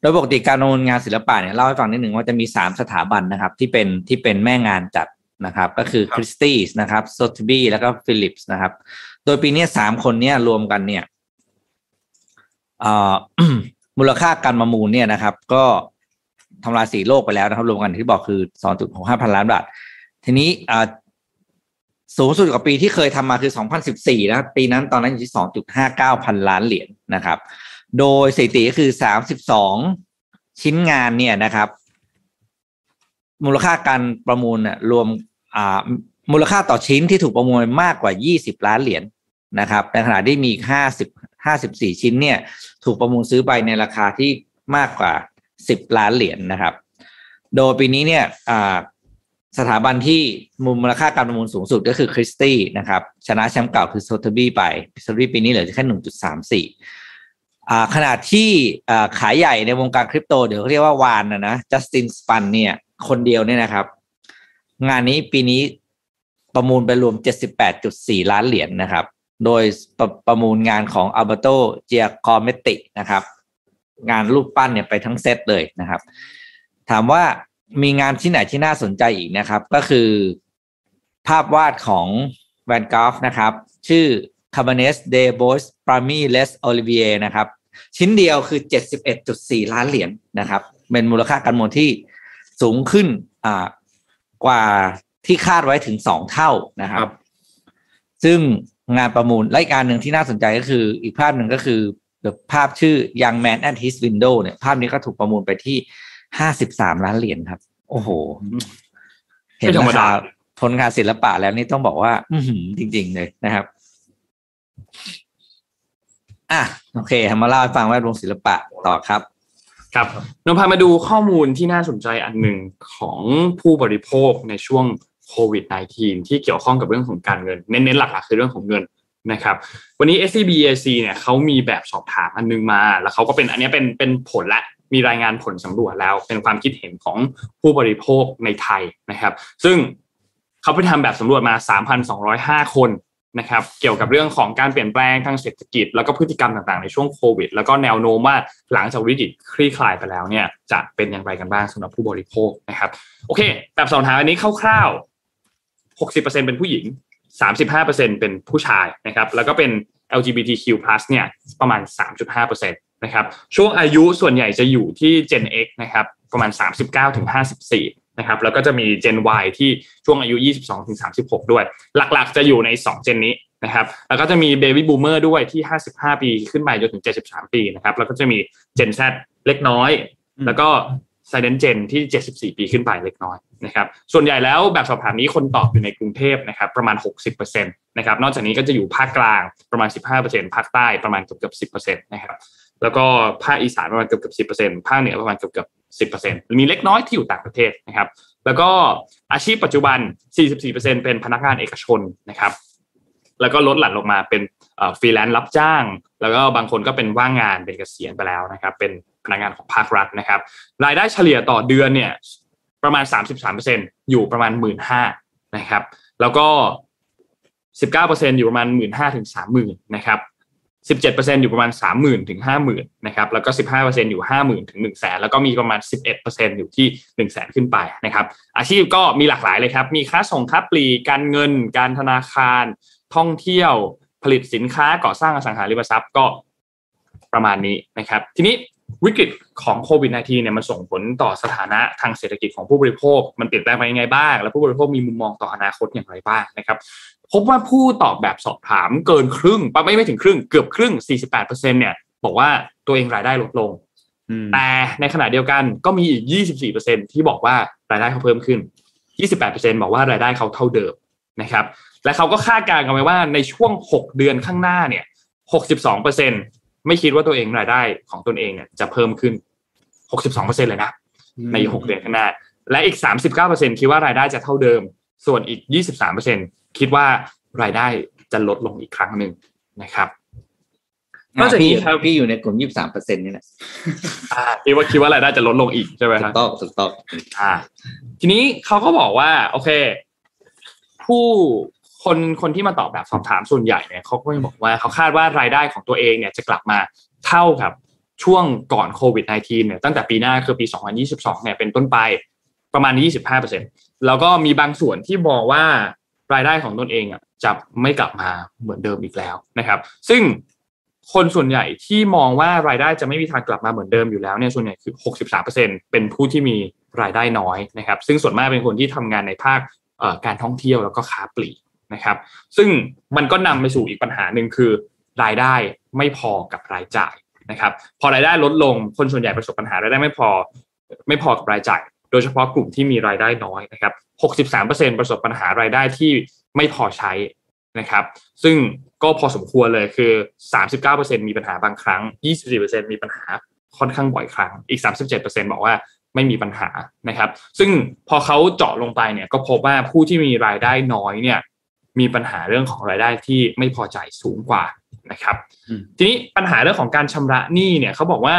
โดยปกติการประมูลงานศิลปะเนี่ยเล่าให้ฟังนิดหนึ่งว่าจะมีสามสถาบันนะครับที่เป็นที่เป็นแม่งานจัดนะครับ ก็คือคริสตี้นะครับโซทบีแล้วก็ฟิลิปส์นะครับ โดยปีนี้สามคนเนี่ยรวมกันเนี่ยอ่ามูลค่าการประมูลเนี่ยนะครับ ก็ทำลายสีโลกไปแล้วนะครับ รวมกันที่บอกคือ 2.65 พันล้านบาท ทีนี้อ่า สูงสุดกว่าปีที่เคยทำมาคือ 2014 นะ ปีนั้นตอนนั้นอยู่ที่ 2.59 พันล้านเหรียญนะครับ โดยสถิติก็คือ 32 ชิ้นงานเนี่ยนะครับ มูลค่าการประมูลเนี่ยรวมอ่ามูลค่าต่อชิ้นที่ถูกประมูลมากกว่า 20 ล้านเหรียญนะครับ ในขณะที่มี 50 54 ชิ้นเนี่ย ถูกประมูลซื้อไปในราคาที่มากกว่า 10 ล้านเหรียญนะครับ โดยปีนี้เนี่ยอ่า สถาบันที่มูลค่าการประมูลสูงสุดก็คือคริสตี้นะครับ ชนะแชมป์เก่าคือโซทบี้ไปโซทบีปีนี้เหลือแค่1.34อ่าขนาดที่อ่ขายใหญ่ในวงการคริปโตเดี๋ยวเขาเรียกว่าวานนะนะจัสตินสปันเนี่ย คนเดียวเนี่ยนะครับ งานนี้ปีนี้ประมูลไปรวม 78.4 ล้านเหรียญนะครับ โดยประประมูลงานของอัลเบโตเจียคอเมตินะครับ งานรูปปั้นเนี่ยไปทั้งเซตเลยนะครับ ถามว่า มีงานที่ไหนที่น่าสนใจอีกนะครับ ก็คือ ภาพวาดของแวนกอฟนะครับ ชื่อ c a b a n e s de Bois p r a m i Les Olivier นะครับ ชิ้นเดียวคือ 71.4 ล้านเหรียญนะครับ เป็นมูลค่าการประมูลที่สูงขึ้นอ่ากว่าที่คาดไว้ถึงสองเท่านะครับครับซึ่งงานประมูลและอีกงานหนึ่งที่น่าสนใจก็คืออีกภาพหนึ่งก็คือภาพชื่อ Young Man at His Window เนี่ยภาพนี้ก็ถูกประมูลไปที่ 53ล้านเหรียญครับ โอ้โห เห็นไม่ธรรมราดาคาผลงานศิลปะแล้วนี่ต้องบอกว่า อือหือจริง ๆ เลยนะครับ อะโอเคมาเล่าให้ฟังแวดวงศิลปะต่อครับ ครับนนพามาดูข้อมูลที่น่าสนใจอันหนึ่งของผู้บริโภคในช่วงโควิด -19 ที่เกี่ยวข้องกับเรื่องของการเงิน เน้นๆหลักๆคือเรื่องของเงินนะครับวันนี้ SCBAC เนี่ยเขามีแบบสอบถามอันนึงมา แล้วเขาก็เป็นอันนี้เป็นเป็นผลละ มีรายงานผลสำรวจแล้ว เป็นความคิดเห็นของผู้บริโภคในไทยนะครับ ซึ่งเขาไปทำแบบสำรวจมา 3,205 คนนะครับเกี่ยวกับเรื่องของการเปลี่ยนแปลงทางเศรษฐกิจ แล้วก็พฤติกรรมต่างๆในช่วงโควิด แล้วก็แนวโน้มว่าหลังจากวิกฤตคลี่คลายไปแล้วเนี่ยจะเป็นอย่างไรกันบ้างสำหรับผู้บริโภคนะครับโอเค แบบสอบถามอันนี้คร่าวๆ 60%เป็นผู้หญิง 35%เป็นผู้ชายนะครับแล้วก็เป็น LGBTQ+ เนี่ยประมาณ 3.5%นะครับช่วงอายุส่วนใหญ่จะอยู่ที่ Gen X นะครับประมาณ 39ถึง54นะครับแล้วก็จะมี Gen Y ที่ช่วงอายุ 22ถึง36 ด้วย หลักๆ จะอยู่ใน 2 Gen นี้นะครับแล้วก็จะมี Baby Boomer ด้วยที่ 55 ปีขึ้นไปจนถึง 73 ปีนะครับแล้วก็จะมี Gen Z เล็กน้อย แล้วก็ Silent Gen ที่ 74 ปีขึ้นไปเล็กน้อยนะครับส่วนใหญ่แล้วแบบสอบถามนี้คนตอบอยู่ในกรุงเทพนะครับประมาณ 60%นะครับนอกจากนี้ก็จะอยู่ภาคกลางประมาณ 15%ภาคใต้ประมาณเกือบเกือบ10%นะครับ แล้วก็ภาคอีสานประมาณเกือบเกือบสิบเปอร์เซ็นต์ภาคเหนือประมาณเกือบเกือบสิบเปอร์เซ็นต์มีเล็กน้อยที่อยู่ต่างประเทศนะครับ แล้วก็อาชีพปัจจุบันสี่สิบสี่เปอร์เซ็นเป็นพนักงานเอกชนนะครับ แล้วก็ลดหลั่นลงมาเป็นฟรีแลนซ์รับจ้าง แล้วก็บางคนก็เป็นว่างงานเป็นเกษียณไปแล้วนะครับ เป็นพนักงานของภาครัฐนะครับ รายได้เฉลี่ยต่อเดือนเนี่ยประมาณสามสิบสามเปอร์เซ็นอยู่ประมาณหมื่นห้านะครับ แล้วก็สิบเก้าเปอร์เซ็นอยู่ประมาณหมื่นห้าถึงสามหมื่นนะครับ 17%อยู่ประมาณ 30,000ถึง50,000นะครับแล้วก็ 15%อยู่ 50,000ถึง1 0 0 0 0แสนแล้วก็มีประมาณ 11%อยู่ที่ 1 0 0 0 0แสนขึ้นไปนะครับอาชีพก็มีหลากหลายเลยครับ มีค้าส่งค้าปลีกการเงิน การธนาคาร ท่องเที่ยว ผลิตสินค้าก่อสร้างอสังหาริมทรัพย์ก็ประมาณนี้นะครับ ทีนี้วิกฤตของโควิด -19 เนี่ยมันส่งผลต่อสถานะทางเศรษฐกิจของผู้บริโภค มันเปลี่ยนแปลงไปยังไงบ้าง แล้วผู้บริโภคมีมุมมองต่ออนาคตอย่างไรบ้างนะครับ พบว่าผู้ตอบแบบสอบถามเกินครึ่งไม่ไม่ถึงครึ่งเกือบครึ่ง 48%เนี่ยบอกว่าตัวเองรายได้ลดลง แต่ในขณะเดียวกันก็มีอีก 24%ที่บอกว่ารายได้เขาเพิ่มขึ้น 28%บอกว่ารายได้เขาเท่าเดิมนะครับ และเขาก็คาดการณ์กันไว้ว่าในช่วง 6 เดือนข้างหน้าเนี่ย62%ไม่คิดว่าตัวเองรายได้ของตนเองเนี่ยจะเพิ่มขึ้น 62%เลยนะ ใน 6 เดือนข้างหน้า และอีก 39%คิดว่ารายได้จะเท่าเดิม ส่วนอีก 23% คิดว่ารายได้จะลดลงอีกครั้งหนึ่งนะครับนอกจากนี้ครับพี่อยู่ในกลุ่มยี่สามเปอร์เซ็นต์นี่แหละอ่าคิดว่าคิดว่ารายได้จะลดลงอีกใช่ไหมครับถูกต้องถูกต้องอ่า ทีนี้เขาก็บอกว่า โอเค ผู้คนคนที่มาตอบแบบสอบถามส่วนใหญ่เนี่ยเขาก็บอกว่าเขาคาดว่ารายได้ของตัวเองเนี่ยจะกลับมาเท่ากับช่วงก่อนโควิด -19 เนี่ยตั้งแต่ปีหน้าคือปี 2022 เนี่ยเป็นต้นไปประมาณ 25%แล้วก็มีบางส่วนที่บอกว่า รายได้ของตนเองอะจะไม่กลับมาเหมือนเดิมอีกแล้วนะครับ ซึ่งคนส่วนใหญ่ที่มองว่ารายได้จะไม่มีทางกลับมาเหมือนเดิมอยู่แล้วเนี่ยส่วนใหญ่คือ 63%เป็นผู้ที่มีรายได้น้อยนะครับ ซึ่งส่วนมากเป็นคนที่ทำงานในภาคการท่องเที่ยวแล้วก็ค้าปลีกนะครับ ซึ่งมันก็นำไปสู่อีกปัญหาหนึ่งคือ รายได้ไม่พอกับรายจ่ายนะครับ พอรายได้ลดลงคนส่วนใหญ่ประสบปัญหารายได้ไม่พอไม่พอกับรายจ่าย ดยเฉพาะกลุ่มที่มีรายได้น้อยนะครับ 63%ประสบปัญหารายได้ที่ไม่พอใช้นะครับ ซึ่งก็พอสมควรเลยคือ 39%มีปัญหาบางครั้ง 24%มีปัญหาค่อนข้างบ่อยครั้ง อีก 37%บอกว่าไม่มีปัญหานะครับ ซึ่งพอเขาเจาะลงไปเนี่ยก็พบว่าผู้ที่มีรายได้น้อยเนี่ยมีปัญหาเรื่องของรายได้ที่ไม่พอใจสูงกว่านะครับ ทีนี้ปัญหาเรื่องของการชำระหนี้เนี่ยเขาบอกว่า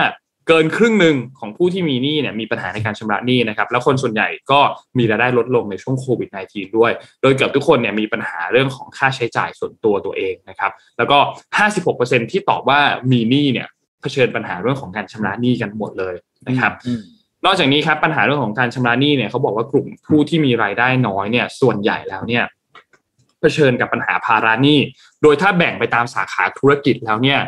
เกินครึ่งหนึ่งของผู้ที่มีหนี้เนี่ยมีปัญหาในการชำระหนี้นะครับแล้วคนส่วนใหญ่ก็มีรายได้ลดลงในช่วงโควิด -19 ด้วย โดยเกือบทุกคนเนี่ยมีปัญหาเรื่องของค่าใช้จ่ายส่วนตัวตัวเองนะครับแล้วก็ 56%ที่ตอบว่ามีหนี้เนี่ยเผชิญปัญหาเรื่องของการชำระหนี้กันหมดเลยนะครับนอกจากนี้ครับปัญหาเรื่องของการชำระหนี้เนี่ยเขาบอกว่ากลุ่มผู้ที่มีรายได้น้อยเนี่ยส่วนใหญ่แล้วเนี่ยเผชิญกับปัญหาภาระหนี้ โดยถ้าแบ่งไปตามสาขาธุรกิจแล้วเนี่ย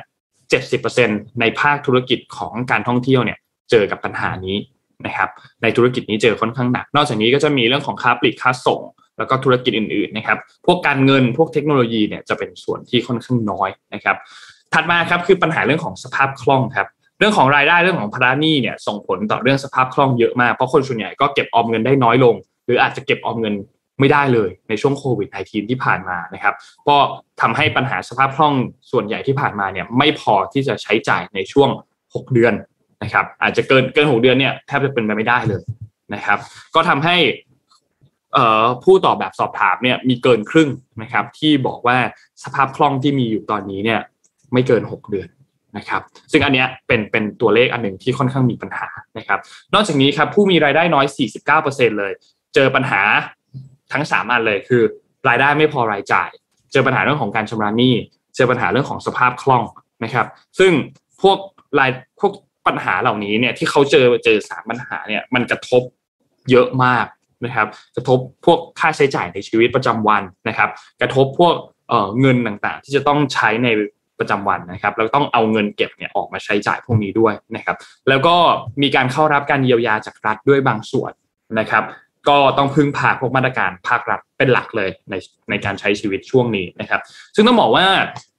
70%ในภาคธุรกิจของการท่องเที่ยวเนี่ยเจอกับปัญหานี้นะครับในธุรกิจนี้เจอค่อนข้างหนัก นอกจากนี้ก็จะมีเรื่องของค้าปลีกค้าส่ง แล้วก็ธุรกิจอื่นๆนะครับพวกการเงินพวกเทคโนโลยีเนี่ยจะเป็นส่วนที่ค่อนข้างน้อยนะครับถัดมาครับคือปัญหาเรื่องของสภาพคล่องครับเรื่องของรายได้เรื่องของภาระหนี้เนี่ยส่งผลต่อเรื่องสภาพคล่องเยอะมากเพราะคนส่วนใหญ่ก็เก็บออมเงินได้น้อยลง หรืออาจจะเก็บออมเงิน ไม่ได้เลยในช่วงโควิด -19 ที่ผ่านมานะครับ ก็ทำให้ปัญหาสภาพคล่องส่วนใหญ่ที่ผ่านมาเนี่ยไม่พอที่จะใช้จ่ายในช่วง 6 เดือนนะครับ อาจจะเกินเกิน 6 เดือนเนี่ยแทบจะเป็นไปไม่ได้เลยนะครับ ก็ทำให้ผู้ตอบแบบสอบถามเนี่ยมีเกินครึ่งนะครับ ที่บอกว่าสภาพคล่องที่มีอยู่ตอนนี้เนี่ยไม่เกิน 6 เดือนนะครับ ซึ่งอันเนี้ยเป็นเป็นตัวเลขอันหนึ่งที่ค่อนข้างมีปัญหานะครับ นอกจากนี้ครับผู้มีรายได้น้อย 49%เลย เจอปัญหา ทั้งสามอันเลยคือ รายได้ไม่พอรายจ่าย เจอปัญหาเรื่องของการชำระหนี้ เจอปัญหาเรื่องของสภาพคล่องนะครับ ซึ่งพวกรายพวกปัญหาเหล่านี้เนี่ยที่เขาเจอเจอสามปัญหาเนี่ยมันกระทบเยอะมากนะครับกระทบพวกค่าใช้จ่ายในชีวิตประจำวันนะครับ กระทบพวกเเงินต่างๆ ที่จะต้องใช้ในประจำวันนะครับแล้วต้องเอาเงินเก็บเนี่ยออกมาใช้จ่ายพวกนี้ด้วยนะครับ แล้วก็มีการเข้ารับการเยียวยาจากรัฐด้วยบางส่วนนะครับ ก็ต้องพึ่งพาพวกมาตรการภาครัฐเป็นหลักเลยในในการใช้ชีวิตช่วงนี้นะครับ ซึ่งต้องบอกว่า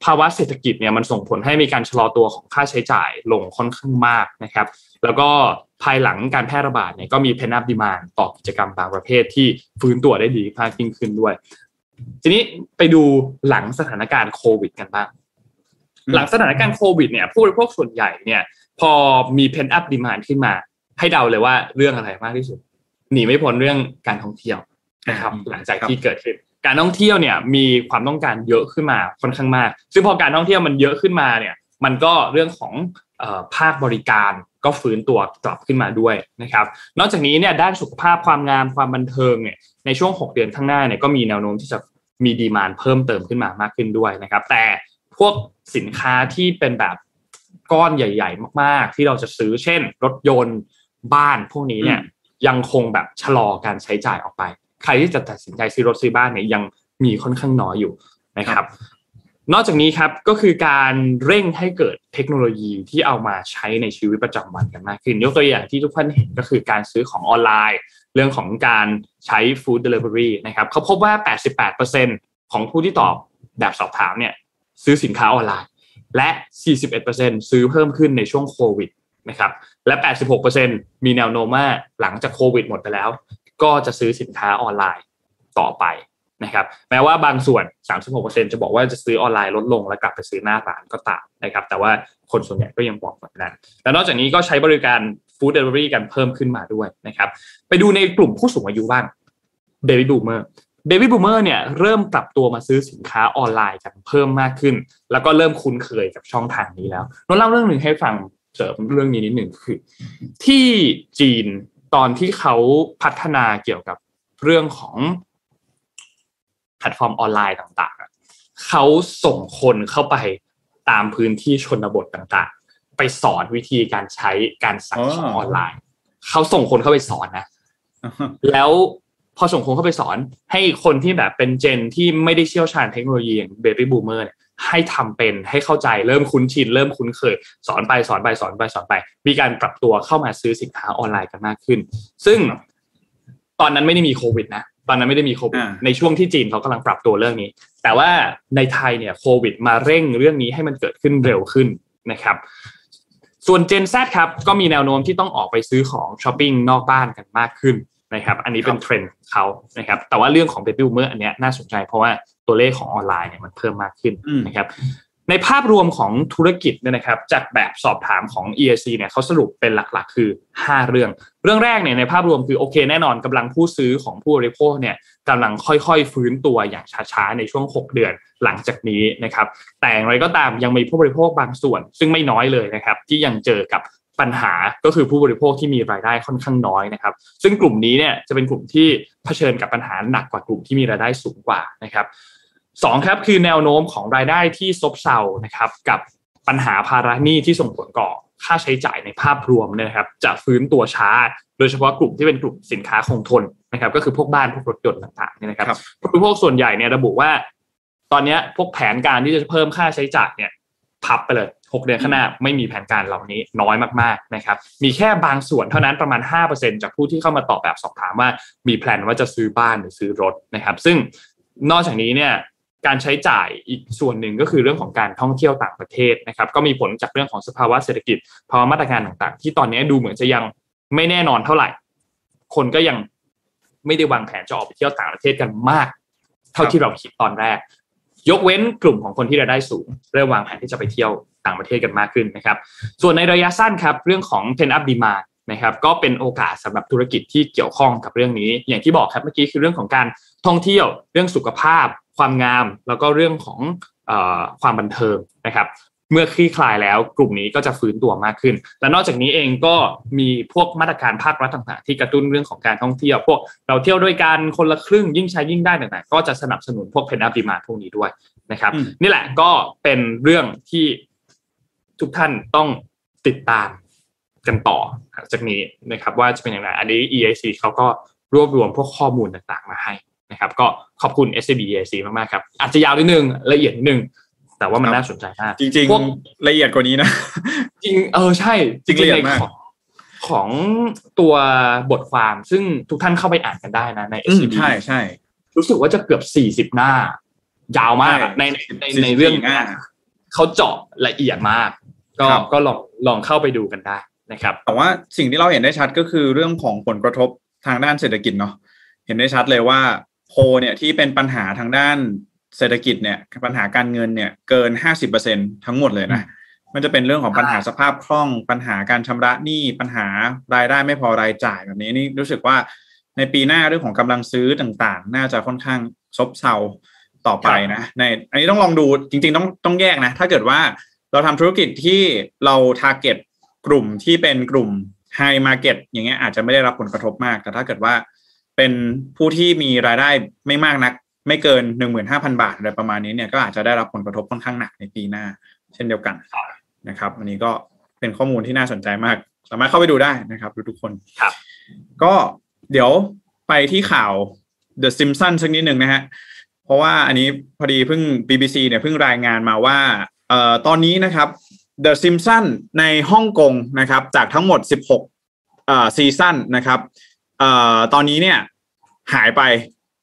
ภาวะเศรษฐกิจเนี่ยมันส่งผลให้มีการชะลอตัวของค่าใช้จ่ายลงค่อนข้างมากนะครับ แล้วก็ภายหลังการแพร่ระบาดเนี่ยก็มี pent-up demand ต่อกิจกรรมบางประเภทที่ฟื้นตัวได้ดีมากยิ่งขึ้นด้วย ทีนี้ไปดูหลังสถานการณ์โควิดกันบ้าง หลังสถานการณ์โควิดเนี่ยผู้บริโภคส่วนใหญ่เนี่ย พอมี pent-up demand ขึ้นมา ให้เดาเลยว่าเรื่องอะไรมากที่สุด หนีไม่พ้นเรื่องการท่องเที่ยวนะครับ หลังจากที่เกิดขึ้น การท่องเที่ยวเนี่ยมีความต้องการเยอะขึ้นมาค่อนข้างมาก ซึ่งพอการท่องเที่ยวมันเยอะขึ้นมาเนี่ย มันก็เรื่องของเอ่อภาคบริการก็ฟื้นตัวกลับขึ้นมาด้วยนะครับ นอกจากนี้เนี่ยด้านสุขภาพความงามความบันเทิงเนี่ยในช่วง 6 เดือนข้างหน้าเนี่ยก็มีแนวโน้มที่จะมีดีมานเพิ่มเติมขึ้นมามากขึ้นด้วยนะครับ แต่พวกสินค้าที่เป็นแบบก้อนใหญ่ ๆ มาก ๆ ที่เราจะซื้อเช่น รถยนต์บ้านพวกนี้เนี่ย ยังคงแบบชะลอการใช้จ่ายออกไป ใครที่จะตัดสินใจซื้อรถซื้อบ้านเนี่ยยังมีค่อนข้างน้อยอยู่นะครับ นอกจากนี้ครับก็คือการเร่งให้เกิดเทคโนโลยีที่เอามาใช้ในชีวิตประจำวันกันมากขึ้น ยกตัวอย่างที่ทุกท่านเห็นก็คือการซื้อของออนไลน์ เรื่องของการใช้ food delivery นะครับเขาพบว่า 88%ของผู้ที่ตอบแบบสอบถามเนี่ยซื้อสินค้าออนไลน์ และ 41%ซื้อเพิ่มขึ้นในช่วงโควิดนะครับ และ 86%มีแนวโน้มว่าหลังจากโควิดหมดไปแล้ว ก็จะซื้อสินค้าออนไลน์ต่อไปนะครับแม้ว่าบางส่วน 36%จะบอกว่าจะซื้อออนไลน์ลดลง แล้วกลับไปซื้อหน้าร้านก็ตามนะครับแต่ว่าคนส่วนใหญ่ก็ยังบอกแบบนั้น และนอกจากนี้ก็ใช้บริการ food delivery กันเพิ่มขึ้นมาด้วยนะครับไปดูในกลุ่มผู้สูงอายุบ้าง baby boomer baby boomer เนี่ยเริ่มปรับตัวมาซื้อสินค้าออนไลน์กันเพิ่มมากขึ้น แล้วก็เริ่มคุ้นเคยกับช่องทางนี้แล้วนนเล่าเรื่องหนึ่งให้ฟัง เสริมเรื่องนี้นิดหนึ่งคือ ที่จีนตอนที่เขาพัฒนาเกี่ยวกับเรื่องของแพลตฟอร์มออนไลน์ต่างๆเขาส่งคนเข้าไปตามพื้นที่ชนบทต่างๆ ไปสอนวิธีการใช้การสั่งของออนไลน์เขาส่งคนเข้าไปสอนนะแล้วพอส่งคนเข้าไปสอนให้คนที่แบบเป็น gen ที่ไม่ได้เชี่ยวชาญเทคโนโลยีอย่าง baby boomer เนี่ย ให้ทำเป็นให้เข้าใจเริ่มคุ้นชินเริ่มคุ้นเคย สอนไปสอนไปสอนไปสอนไป มีการปรับตัวเข้ามาซื้อสินค้าออนไลน์กันมากขึ้น ซึ่งตอนนั้นไม่ได้มีโควิดนะตอนนั้นไม่ได้มีโควิดในช่วงที่จีนเขากำลังปรับตัวเรื่องนี้ แต่ว่าในไทยเนี่ยโควิดมาเร่งเรื่องนี้ให้มันเกิดขึ้นเร็วขึ้นนะครับ ส่วน Gen Z ครับก็มีแนวโน้มที่ต้องออกไปซื้อของช้อปปิ้งนอกบ้านกันมากขึ้น นะครับ อันนี้เป็นเทรนด์เขานะครับ แต่ว่าเรื่องของ Baby Boomer อันเนี้ยน่าสนใจเพราะว่าตัวเลขของออนไลน์เนี่ยมันเพิ่มมากขึ้นนะครับ ในภาพรวมของธุรกิจเนี่ยนะครับ จากแบบสอบถามของ EAC เนี่ยเขาสรุปเป็นหลักๆ คือ 5 เรื่อง เรื่องแรกเนี่ยในภาพรวมคือโอเค แน่นอนกำลังผู้ซื้อของผู้บริโภคเนี่ยกำลังค่อยๆ ฟื้นตัวอย่างช้าๆ ในช่วง 6 เดือนหลังจากนี้นะครับ แต่อย่างไรก็ตามยังมีผู้บริโภคบางส่วน ซึ่งไม่น้อยเลยนะครับ ที่ยังเจอกับ ปัญหาก็คือผู้บริโภคที่มีรายได้ค่อนข้างน้อยนะครับ ซึ่งกลุ่มนี้เนี่ยจะเป็นกลุ่มที่เผชิญกับปัญหาหนักกว่ากลุ่มที่มีรายได้สูงกว่านะครับสองครับคือแนวโน้มของรายได้ที่ซบเซานะครับกับปัญหาภาระหนี้ที่ส่งผลก่อค่าใช้จ่ายในภาพรวมเนี่ยนะครับ จะฟื้นตัวช้า โดยเฉพาะกลุ่มที่เป็นกลุ่มสินค้าคงทนนะครับ ก็คือพวกบ้านพวกรถยนต์ต่างๆเนี่ยนะครับผู้บริโภคส่วนใหญ่เนี่ยระบุว่า ตอนนี้พวกแผนการที่จะเพิ่มค่าใช้จ่ายเนี่ย พับไปเลย 6 เดือนข้างหน้าไม่มีแผนการเหล่านี้น้อยมากๆนะครับมีแค่บางส่วนเท่านั้นประมาณ 5%จากผู้ที่เข้ามาตอบแบบสอบถามว่ามีแผนว่าจะซื้อบ้านหรือซื้อรถนะครับ ซึ่งนอกจากนี้เนี่ยการใช้จ่ายอีกส่วนหนึ่งก็คือเรื่องของการท่องเที่ยวต่างประเทศนะครับก็มีผลจากเรื่องของสภาวะเศรษฐกิจภาวะมาตรการต่างๆ ที่ตอนนี้ดูเหมือนจะยังไม่แน่นอนเท่าไหร่ คนก็ยังไม่ได้วางแผนจะออกไปเที่ยวต่างประเทศกันมาก เท่าที่เราคิดตอนแรก ยกเว้นกลุ่มของคนที่รายได้สูง เริ่มวางแผนที่จะไปเที่ยวต่างประเทศกันมากขึ้นนะครับ ส่วนในระยะสั้นครับเรื่องของ pent up demand นะครับก็เป็นโอกาสสำหรับธุรกิจที่เกี่ยวข้องกับเรื่องนี้ อย่างที่บอกครับเมื่อกี้คือเรื่องของการท่องเที่ยว เรื่องสุขภาพ ความงาม แล้วก็เรื่องของอความบันเทิงนะครับ เมื่อคลี่คลายแล้วกลุ่มนี้ก็จะฟื้นตัวมากขึ้น และนอกจากนี้เองก็มีพวกมาตรการภาครัฐต่างๆที่กระตุ้นเรื่องของการท่องเที่ยว พวกเราเที่ยวด้วยกันคนละครึ่งยิ่งใช้ยิ่งได้ต่างๆก็จะสนับสนุนพวกเพนอัพดีมาพวกนี้ด้วยนะครับ นี่แหละก็เป็นเรื่องที่ทุกท่านต้องติดตามกันต่อจากนี้นะครับ ว่าจะเป็นอย่างไรอันนี้ EIC เขาก็รวบรวมพวกข้อมูลต่างๆ มาให้นะครับ ก็ขอบคุณ s b EIC มากๆครับอาจจะยาวนิดนึงละเอียดนิดนึง แต่ว่ามันน่าสนใจมากจริงพวกๆละเอียดกว่านี้นะจริงเออใช่จริงละเอียดในมากของของตัวบทความซึ่งทุกท่านเข้าไปอ่านกันได้นะในอืม SCB ใช่ใช่รู้สึกว่าจะเกือบสี่สิบหน้า ยาวมากอะใช่ในในในในเรื่อง44หน้าเขาเจาะละเอียดมาก ก็ครับก็ลองลองเข้าไปดูกันได้นะครับ แต่ว่าสิ่งที่เราเห็นได้ชัดก็คือเรื่องของผลกระทบทางด้านเศรษฐกิจเนาะเห็นได้ชัดเลยว่าโพลเนี่ยที่เป็นปัญหาทางด้าน เศรษฐกิจเนี่ยปัญหาการเงินเนี่ยเกินห้าสิบเปอร์เซ็นทั้งหมดเลยนะมันจะเป็นเรื่องของปัญหาสภาพคล่องปัญหาการชำระหนี้ปัญหารายได้ไม่พอรายจ่ายแบบนี้นี่รู้สึกว่าในปีหน้าเรื่องของกำลังซื้อต่างๆ น่าจะค่อนข้างซบเซาต่อไปนะในอันนี้ต้องลองดูจริง ๆ ต้องต้องแยกนะ ถ้าเกิดว่าเราทำธุรกิจที่เราทาร์เก็ตกลุ่มที่เป็นกลุ่ม High Market อย่างเงี้ยอาจจะไม่ได้รับผลกระทบมาก แต่ถ้าเกิดว่าเป็นผู้ที่มีรายได้ไม่มากนัก ไม่เกิน 15,000 บาทอะไรประมาณนี้เนี่ยก็อาจจะได้รับผลกระทบค่อนข้างหนักในปีหน้า เช่นเดียวกันนะครับ อันนี้ก็เป็นข้อมูลที่น่าสนใจมาก สามารถเข้าไปดูได้นะครับทุกๆคนครับ ก็เดี๋ยวไปที่ข่าว The Simpsons สักนิดหนึ่งนะฮะเพราะว่าอันนี้พอดีเพิ่ง BBC เนี่ยเพิ่งรายงานมาว่าเอ่อตอนนี้นะครับ The Simpsons ในฮ่องกงนะครับ จากทั้งหมด 16เอ่อซีซั่นนะครับเอ่อตอนนี้เนี่ยหายไป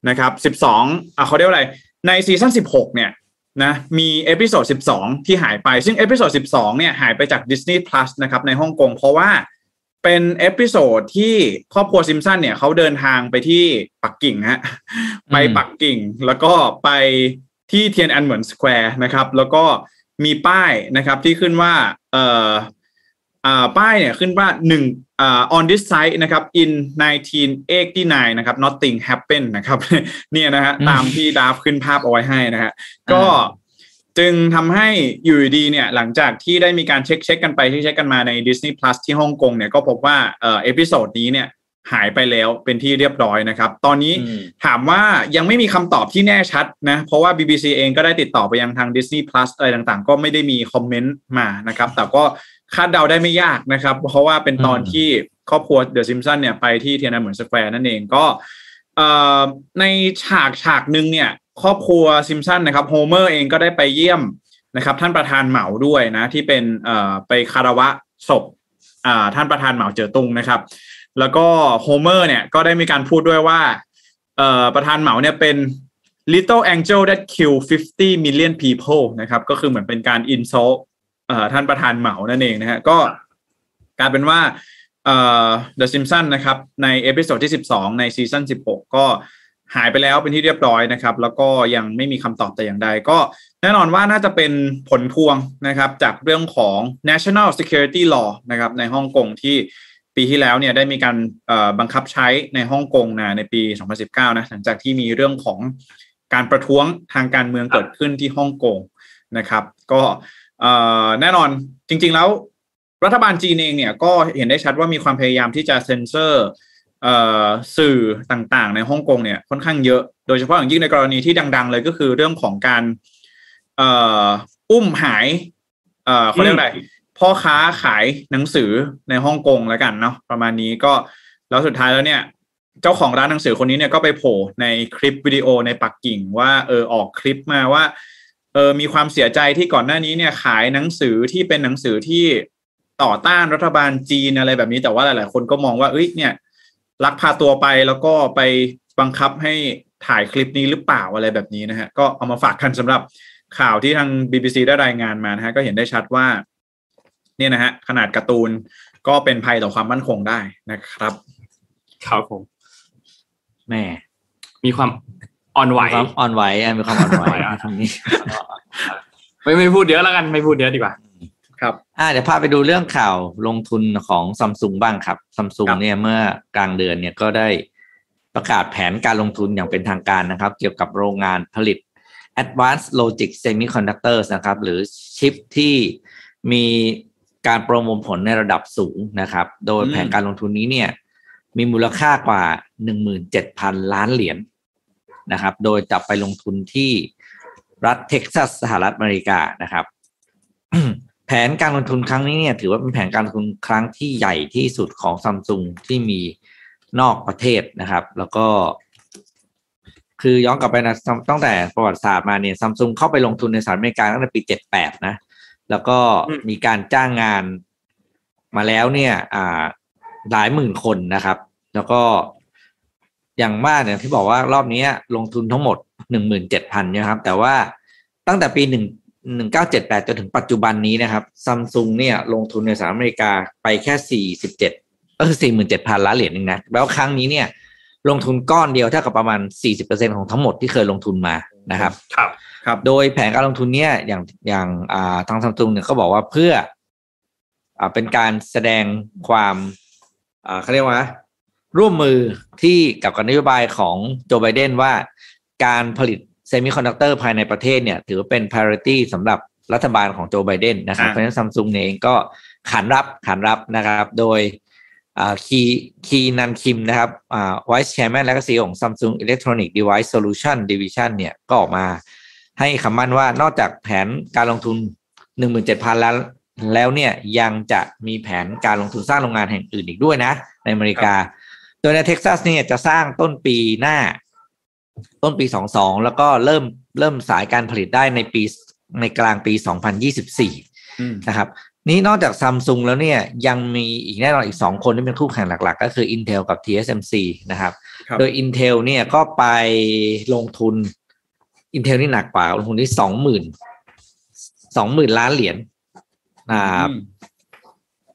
นะครับ12อะเขาเรียกว่าอะไร ใน season 16เนี่ยนะมี episode 12ที่หายไป ซึ่ง episode 12เนี่ยหายไปจาก Disney Plus นะครับในฮ่องกงเพราะว่าเป็น episode ที่ครอบครัวซิมสันเนี่ยเขาเดินทางไปที่ปักกิ่งฮะไปปักกิ่ง แล้วก็ไปที่เทียนอันเหมิน Square นะครับ แล้วก็มีป้ายนะครับที่ขึ้นว่าเอ่ออ่า ป้ายเนี่ยขึ้นว่าหนึ่งอ่า on this site นะครับ in 1989 นะครับ nothing happened นะครับเนี่ยนะฮะอืมตามที่ดาฟขึ้นภาพเอาไว้ให้นะฮะก็จึงทำให้อยู่ดีๆเนี่ยหลังจากที่ได้มีการเช็คเช็คกันไปเช็คเช็คกันมาใน Disney Plus ที่ฮ่องกงเนี่ยก็พบว่าเอ่อ episode นี้เนี่ยหายไปแล้วเป็นที่เรียบร้อยนะครับ ตอนนี้อืมถามว่ายังไม่มีคำตอบที่แน่ชัดนะ เพราะว่า BBC เองก็ได้ติดต่อไปยังทาง Disney Plus อะไรต่างๆ ก็ไม่ได้มีคอมเมนต์มานะครับ แต่ก็คาดเดาได้ไม่ยากนะครับ เพราะว่าเป็นตอนอืมที่ครอบครัวเดอะซิมสันเนี่ยไปที่เทียนอันเหมิน Square นั่นเองก็เอ่อในฉากฉากหนึ่งเนี่ย ครอบครัวซิมสันนะครับโฮเมอร์เองก็ได้ไปเยี่ยมนะครับ ท่านประธานเหมาด้วยนะ ที่เป็นเอ่อไปคารวะศพอ่าท่านประธานเหมาเจ๋อตุงนะครับ แล้วก็โฮเมอร์เนี่ยก็ได้มีการพูดด้วยว่าเอ่อประธานเหมาเนี่ยเป็น little angel that kill 50 million people นะครับ ก็คือเหมือนเป็นการ insult เอ่อ ท่านประธานเหมานั่นเองนะฮะก็กลายเป็นว่าเอ่อ The Simpsons นะครับใน episode ที่ 12 ใน season 16 ก็หายไปแล้วเป็นที่เรียบร้อยนะครับ แล้วก็ยังไม่มีคำตอบแต่อย่างใด ก็แน่นอนว่าน่าจะเป็นผลพวงนะครับจากเรื่องของ national security law นะครับในฮ่องกงที่ปีที่แล้วเนี่ยได้มีการบังคับใช้ในฮ่องกงนะในปี 2019 นะหลังจากที่มีเรื่องของการประท้วงทางการเมืองเกิดขึ้นที่ฮ่องกงนะครับ ก็ แน่นอนจริง ๆ แล้วรัฐบาลจีนเองเนี่ยก็เห็นได้ชัดว่ามีความพยายามที่จะเซ็นเซอร์เอ่อสื่อต่างๆ ในฮ่องกงเนี่ยค่อนข้างเยอะ โดยเฉพาะอย่างยิ่งในกรณีที่ดัง ๆ เลยก็คือเรื่องของการเอ่ออุ้มหายเอ่อเขาเรียกอะไรพ่อค้าขายหนังสือในฮ่องกงแล้วกันเนาะประมาณนี้ก็แล้วสุดท้ายแล้วเนี่ย เจ้าของร้านหนังสือคนนี้เนี่ยก็ไปโผล่ในคลิปวิดีโอในปักกิ่งว่าเออออกคลิปมาว่า เออมีความเสียใจที่ก่อนหน้านี้เนี่ยขายหนังสือที่เป็นหนังสือที่ต่อต้านรัฐบาลจีนอะไรแบบนี้ แต่ว่าหลาย ๆ คนก็มองว่าเอ้ยเนี่ยลักพาตัวไปแล้วก็ไปบังคับให้ถ่ายคลิปนี้หรือเปล่าอะไรแบบนี้นะฮะก็เอามาฝากกันสำหรับข่าวที่ทาง BBC ได้รายงานมานะฮะก็เห็นได้ชัดว่าเนี่ยนะฮะขนาดการ์ตูนก็เป็นภัยต่อความมั่นคงได้นะครับ ครับผมแม่มีความ อ่อนไหวมีความอ่อนไหวอะมีความอ่อนไหวอ่อนไหวอะคำนี้ไม่ไม่พูดเยอะแล้วกันไม่พูดเยอะดีกว่า ครับ อ่าเดี๋ยวพาไปดูเรื่องข่าวลงทุนของซัมซุงบ้างครับซัมซุงครับเนี่ยเมื่อกลางเดือนเนี่ยก็ได้ประกาศแผนการลงทุนอย่างเป็นทางการนะครับ เกี่ยวกับโรงงานผลิต Advanced Logic Semiconductors นะครับ หรือชิปที่มีการประมวลผลในระดับสูงนะครับ โดยอืมแผนการลงทุนนี้เนี่ย มีมูลค่ากว่า 17,000 ล้านเหรียญ นะครับ โดยจะไปลงทุนที่รัฐเท็กซัสสหรัฐอเมริกานะครับแผนการลงทุนครั้งนี้เนี่ยถือว่าเป็นแผนการลงทุนครั้งที่ใหญ่ที่สุดของซัมซุงที่มีนอกประเทศนะครับ แล้วก็ คือย้อนกลับไปนะตั้งแต่ประวัติศาสตร์มาเนี่ยซัมซุงเข้าไปลงทุนในสหรัฐอเมริกาตั้งแต่ปีเจ็ดแปดนะ แล้วก็อืมมีการจ้างงานมาแล้วเนี่ย อ่าหลายหมื่นคนนะครับ แล้วก็ อย่างมากเนี่ยที่บอกว่ารอบนี้ลงทุนทั้งหมดหนึ่งหมื่นเจ็ดพันนะครับ แต่ว่าตั้งแต่ปีหนึ่งหนึ่งเก้าเจ็ดแปดจนถึงปัจจุบันนี้นะครับซัมซุงเนี่ยลงทุนในสหรัฐอเมริกาไปแค่สี่สิบเจ็ดก็คือสี่หมื่นเจ็ดพันล้านเหรียญเองนะแล้วครั้งนี้เนี่ย ลงทุนก้อนเดียวเท่ากับประมาณสี่สิบเปอร์เซ็นต์ของทั้งหมดที่เคยลงทุนมานะครับ ครับ ครับ โดยแผนการลงทุนเนี่ยอย่างอย่างอ่าทางซัมซุงเนี่ยเขาบอกว่าเพื่ออ่าเป็นการแสดงความอ่าเขาเรียกว่า ร่วมมือที่กับกับนโยบายของโจไบเดนว่า การผลิตเซมิคอนดักเตอร์ภายในประเทศเนี่ย ถือเป็น priority สำหรับรัฐบาลของโจไบเดนนะครับ เพราะฉะนั้นซัมซุงเองก็ขานรับขานรับนะครับ โดยคีคีนันคิมนะครับอ่า vice chairman และก็ CEO ของ Samsung Electronic Device Solution Division เนี่ยก็ออกมาให้คำมั่นว่านอกจากแผนการลงทุน 17,000 ล้านแล้วเนี่ยยังจะมีแผนการลงทุนสร้างโรงงานแห่งอื่นอีกด้วยนะ ในอเมริกา ดยในเท็กซัสเนี่ยจะสร้างต้นปีหน้า ต้นปี22แล้วก็เริ่มเริ่มสายการผลิตได้ในปีในกลางปี2024อืมนะครับ นี่นอกจากซัมซุงแล้วเนี่ยยังมีอีกแน่นอนอีก2คนที่เป็นคู่แข่งหลัก ๆ ก็คือ Intel กับ TSMC นะครับครับโดย Intel เนี่ยก็ไปลงทุน Intel นี่หนักกว่าลงทุนที่สองหมื่นสองหมื่นล้านเหรียญอ่าอืม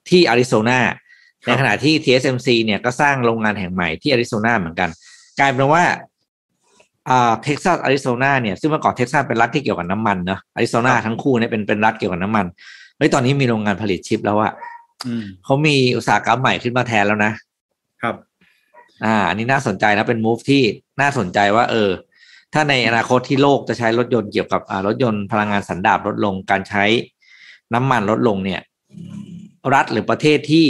ที่อาริโซนาครับ ในขณะที่ TSMC เนี่ยก็สร้างโรงงานแห่งใหม่ที่อาริโซนาเหมือนกัน กลายเป็นว่าอ่าเท็กซัสอาริโซนาเนี่ยซึ่งเมื่อก่อนเท็กซัสเป็นรัฐที่เกี่ยวกับน้ำมันเนอะอาริโซนาทั้งคู่เนี่ยเป็นเป็นรัฐเกี่ยวกับน้ำมันเฮ้ยตอนนี้มีโรงงานผลิตชิปแล้วอะอืมเขามีอุตสาหกรรมใหม่ขึ้นมาแทนแล้วนะ ครับ อ่า อันนี้น่าสนใจนะเป็น move ที่น่าสนใจว่า เออ ถ้าในอนาคตที่โลกจะใช้รถยนต์เกี่ยวกับอ่ารถยนต์พลังงานสันดาปลดลงการใช้น้ำมันลดลงเนี่ย รัฐหรือประเทศที่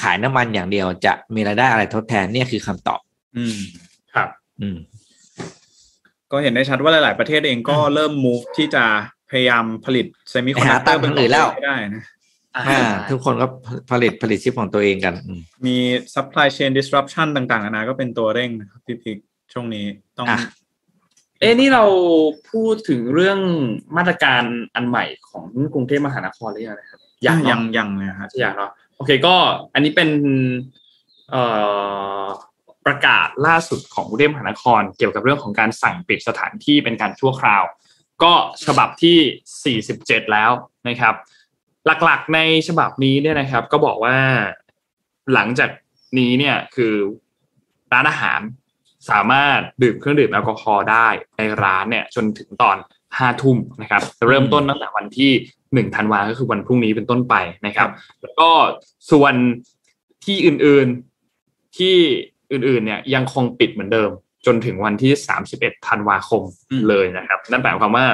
ขายน้ำมันอย่างเดียวจะมีรายได้อะไรทดแทนเนี่ยคือคำตอบ อืมครับ อืม ก็เห็นได้ชัดว่าหลาย ๆ ประเทศเองก็เริ่ม move ที่จะพยายามผลิตเซมิคอนดักเตอร์ไปหาตังค์ทางอื่นแล้วได้นะอ่าทุกคนก็ผลิตผลิตชิปของตัวเองกันอืมมี supply chain disruption ต่าง ๆ นานาก็เป็นตัวเร่งนะครับพี่พิกช่วงนี้ต้องอะเอ้นี่เราพูดถึงเรื่องมาตรการอันใหม่ของกรุงเทพมหานครหรือยังนะครับยังเนอะยังยังเลยครับอยากเนาะ โอเคก็อันนี้เป็นประกาศล่าสุดของกรุงเทพมหานคร เกี่ยวกับเรื่องของการสั่งปิดสถานที่เป็นการชั่วคราว ก็ฉบับที่ 47 แล้วนะครับ หลักๆในฉบับนี้เนี่ยนะครับ ก็บอกว่าหลังจากนี้เนี่ยคือร้านอาหารสามารถดื่มเครื่องดื่มแอลกอฮอล์ได้ในร้านเนี่ยจนถึงตอนห้าทุ่มนะครับเริ่มต้นตั้งแต่วันที่ หนึ่งธันวาก็คือวันพรุ่งนี้เป็นต้นไปนะครับ แล้วก็ส่วนที่อื่นๆที่อื่นๆเนี่ยยังคงปิดเหมือนเดิม จนถึงวันที่ 31ธันวาคมอืมเลยนะครับ นั่นแปลความว่า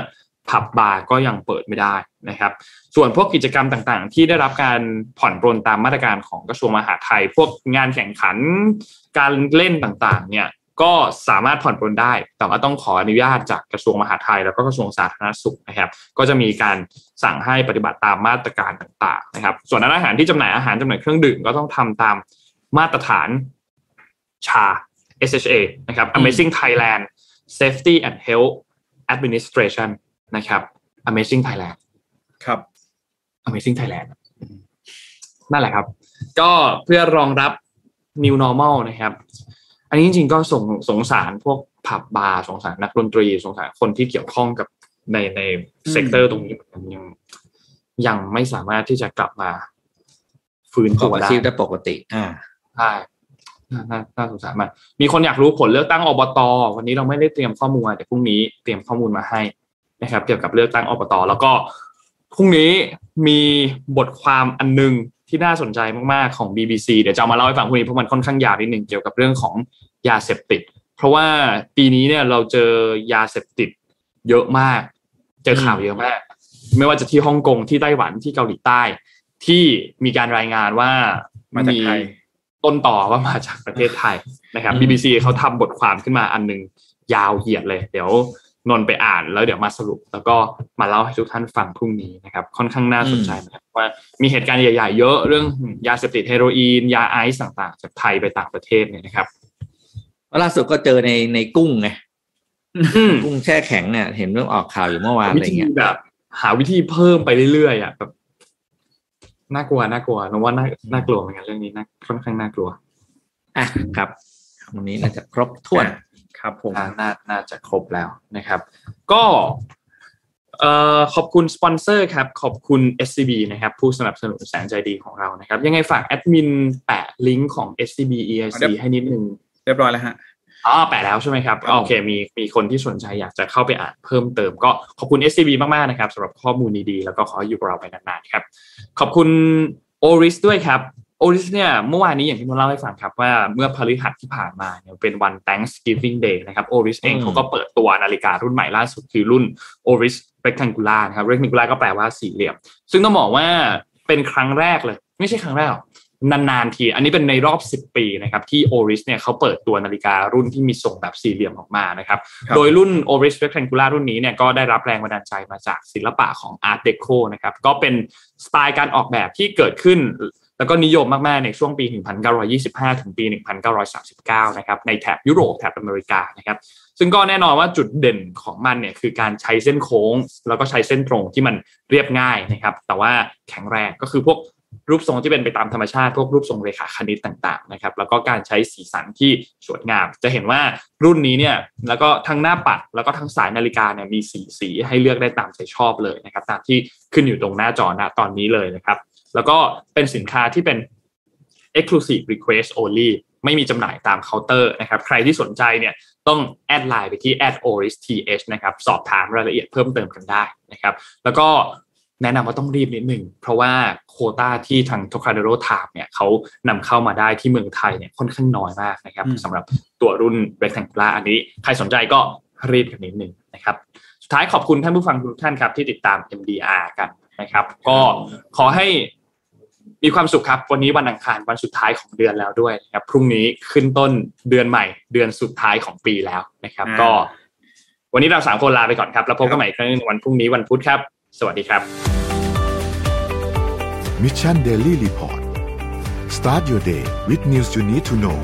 ผับบาร์ก็ยังเปิดไม่ได้นะครับ ส่วนพวกกิจกรรมต่างๆ ที่ได้รับการผ่อนปรนตามมาตรการของกระทรวงมหาดไทย พวกงานแข่งขันการเล่นต่างๆ เนี่ย ก็สามารถผ่อนปรนได้ แต่ว่าต้องขออนุญาตจากกระทรวงมหาดไทย แล้วก็กระทรวงสาธารณสุขนะครับ ก็จะมีการสั่งให้ปฏิบัติตามมาตรการต่างๆนะครับ ส่วนร้านอาหารที่จำหน่ายอาหารจำหน่ายเครื่องดื่มก็ต้องทำตามมาตรฐานชา SHA นะครับ Amazing Thailand Safety and Health Administration นะครับ Amazing Thailand ครับ Amazing Thailand นั่นแหละครับ ก็เพื่อรองรับ New Normal นะครับ อันนี้จริงๆก็สงสงสารพวกผับบาร์สงสารนักดนตรีสงสารคนที่เกี่ยวข้องกับในใน sector ตรงนี้เหมือนกันยังยังไม่สามารถที่จะกลับมาฟื้นประกตัอบวอาได้ชีพได้ปกติ อ่าใช่น่าน่าน่าสงสารมากมีคนอยากรู้ผลเลือกตั้งอบต วันนี้เราไม่ได้เตรียมข้อมูลมาแต่พรุ่งนี้เตรียมข้อมูลมาให้นะครับ เกี่ยวกับเลือกตั้งอบต แล้วก็พรุ่งนี้มีบทความอันนึง ที่น่าสนใจมากๆของ BBC เดี๋ยวจะามาเล่าให้ฟังพวกนี้เพราะมันค่อนข้างยาวนิดหนึ่งเกี่ยวกับเรื่องของยาเสพติด เพราะว่าปีนี้เนี่ยเราเจอยาเสพติดเยอะมาก เจอข่าวเยอะมาก ไม่ว่าจะที่ฮ่องกงที่ไต้หวันที่เกาหลีใต้ ที่มีการรายงานว่ามาจากไทยต้นต่อว่ามาจากประเทศไทยนะครับ BBC เขาทำบทความขึ้นมาอันหนึงยาวเหยียดเลย เดี๋ยว นนท์ไปอ่านแล้วเดี๋ยวมาสรุป แล้วก็มาเล่าให้ทุกท่านฟังพรุ่งนี้นะครับค่อนข้างน่าสนใจนะครับว่ามีเหตุการณ์ใหญ่ๆเยอะเรื่องยาเสพติดเฮโรอีน ยาไอซ์ต่างๆ จากไทยไปต่างประเทศเนี่ยนะครับล่าสุดก็เจอในในกุ้งไงอืมกุ้งแช่แข็งเนี่ยเห็นเรื่องออกข่าวอยู่เมื่อวานอะวิไรธีเงี้ยแบบ หาวิธีเพิ่มไปเรื่อยๆอะแบบน่ากลัวน่ากลัวนนว่าน่าน่ากลัวเหมือนกันเรื่องนี้น่าค่อนข้างน่ากลัวอะครับวันนี้น่าจะครบถ้วน ครับผมน่าน่าน่าจะครบแล้วนะครับ ก็เอ่อขอบคุณสปอนเซอร์ครับ ขอบคุณ SCB นะครับ ผู้สนับสนุนแสนใจดีของเรานะครับ ยังไงฝากแอดมินแปะลิงก์ของ SCB EIC ให้นิดนึง เรียบร้อยแล้วฮะอ๋อแปะแล้วใช่ไหมครับครับผมโอเค มีมีคนที่สนใจอยากจะเข้าไปอ่านเพิ่มเติม ก็ขอบคุณ SCB มาก ๆ นะครับสำหรับข้อมูลดี ๆ แล้วก็ขอให้อยู่กับเราไปนาน ๆ ครับ ขอบคุณ Oris ด้วยครับ Oris เนี่ยเมื่อวานนี้อย่างที่เราเล่าให้ฟังครับว่าเมื่อพฤหัสที่ผ่านมาเนี่ยเป็นวัน Thanksgiving Day นะครับ Oris เองอืมเขาก็เปิดตัวนาฬิการุ่นใหม่ล่าสุดคือรุ่น Oris Rectangular นะครับ Rectangular ก็แปลว่าสี่เหลี่ยม ซึ่งต้องบอกว่าเป็นครั้งแรกเลย ไม่ใช่ครั้งแรกหรอกนานๆที อันนี้เป็นในรอบ 10 ปีนะครับที่ Oris เนี่ยเขาเปิดตัวนาฬิการุ่นที่มีทรงแบบสี่เหลี่ยมออกมานะครับครับโดยรุ่น Oris Rectangular รุ่นนี้เนี่ยก็ได้รับแรงบันดาลใจมาจากศิลปะของ Art Deco นะครับก็เป็นสไตล์การออกแบบที่เกิดขึ้น แล้วก็นิยมมาก ๆ ในช่วงปี 1925 ถึงปี 1939 นะครับ ในแถบยุโรปแถบอเมริกานะครับ ซึ่งก็แน่นอนว่าจุดเด่นของมันเนี่ยคือการใช้เส้นโค้ง แล้วก็ใช้เส้นตรงที่มันเรียบง่ายนะครับ แต่ว่าแข็งแรงก็คือพวกรูปทรงที่เป็นไปตามธรรมชาติ พวกรูปทรงเรขาคณิตต่าง ๆ นะครับ แล้วก็การใช้สีสันที่สวยงาม จะเห็นว่ารุ่นนี้เนี่ย แล้วก็ทั้งหน้าปัด แล้วก็ทั้งสายนาฬิกาเนี่ย มีสีสีให้เลือกได้ตามใจชอบเลยนะครับ ตามที่ขึ้นอยู่ตรงหน้าจอณตอนนี้เลยนะครับ แล้วก็เป็นสินค้าที่เป็น exclusive request only ไม่มีจำหน่ายตามเคาน์เตอร์นะครับ ใครที่สนใจเนี่ยต้องแอดไลน์ไปที่ @oristh นะครับสอบถามรายละเอียดเพิ่มเติมกันได้นะครับ แล้วก็แนะนำว่าต้องรีบนิดหนึ่ง เพราะว่าโคต้าที่ทาง t o c a d e r o Time เนี่ยเขานำเข้ามาได้ที่เมืองไทยเนี่ยค่อนข้างน้อยมากนะครับสำหรับตัวรุ่น rectangular อันนี้ ใครสนใจก็รีบกันนิดหนึ่งนะครับสุดท้ายขอบคุณท่านผู้ฟังทุกท่านครับที่ติดตาม MDR กันนะครับ ก็ขอให้ มีความสุขครับ วันนี้วันอังคารวันสุดท้ายของเดือนแล้วด้วยนะครับพรุ่งนี้ขึ้นต้นเดือนใหม่ เดือนสุดท้ายของปีแล้วนะครับอ่าก็ วันนี้เราสามคนลาไปก่อนครับแล้วพบกันใหม่อีกครั้งหนึ่งวันพรุ่งนี้วันพุธครับ สวัสดีครับ Mission Daily Report start your day with news you need to know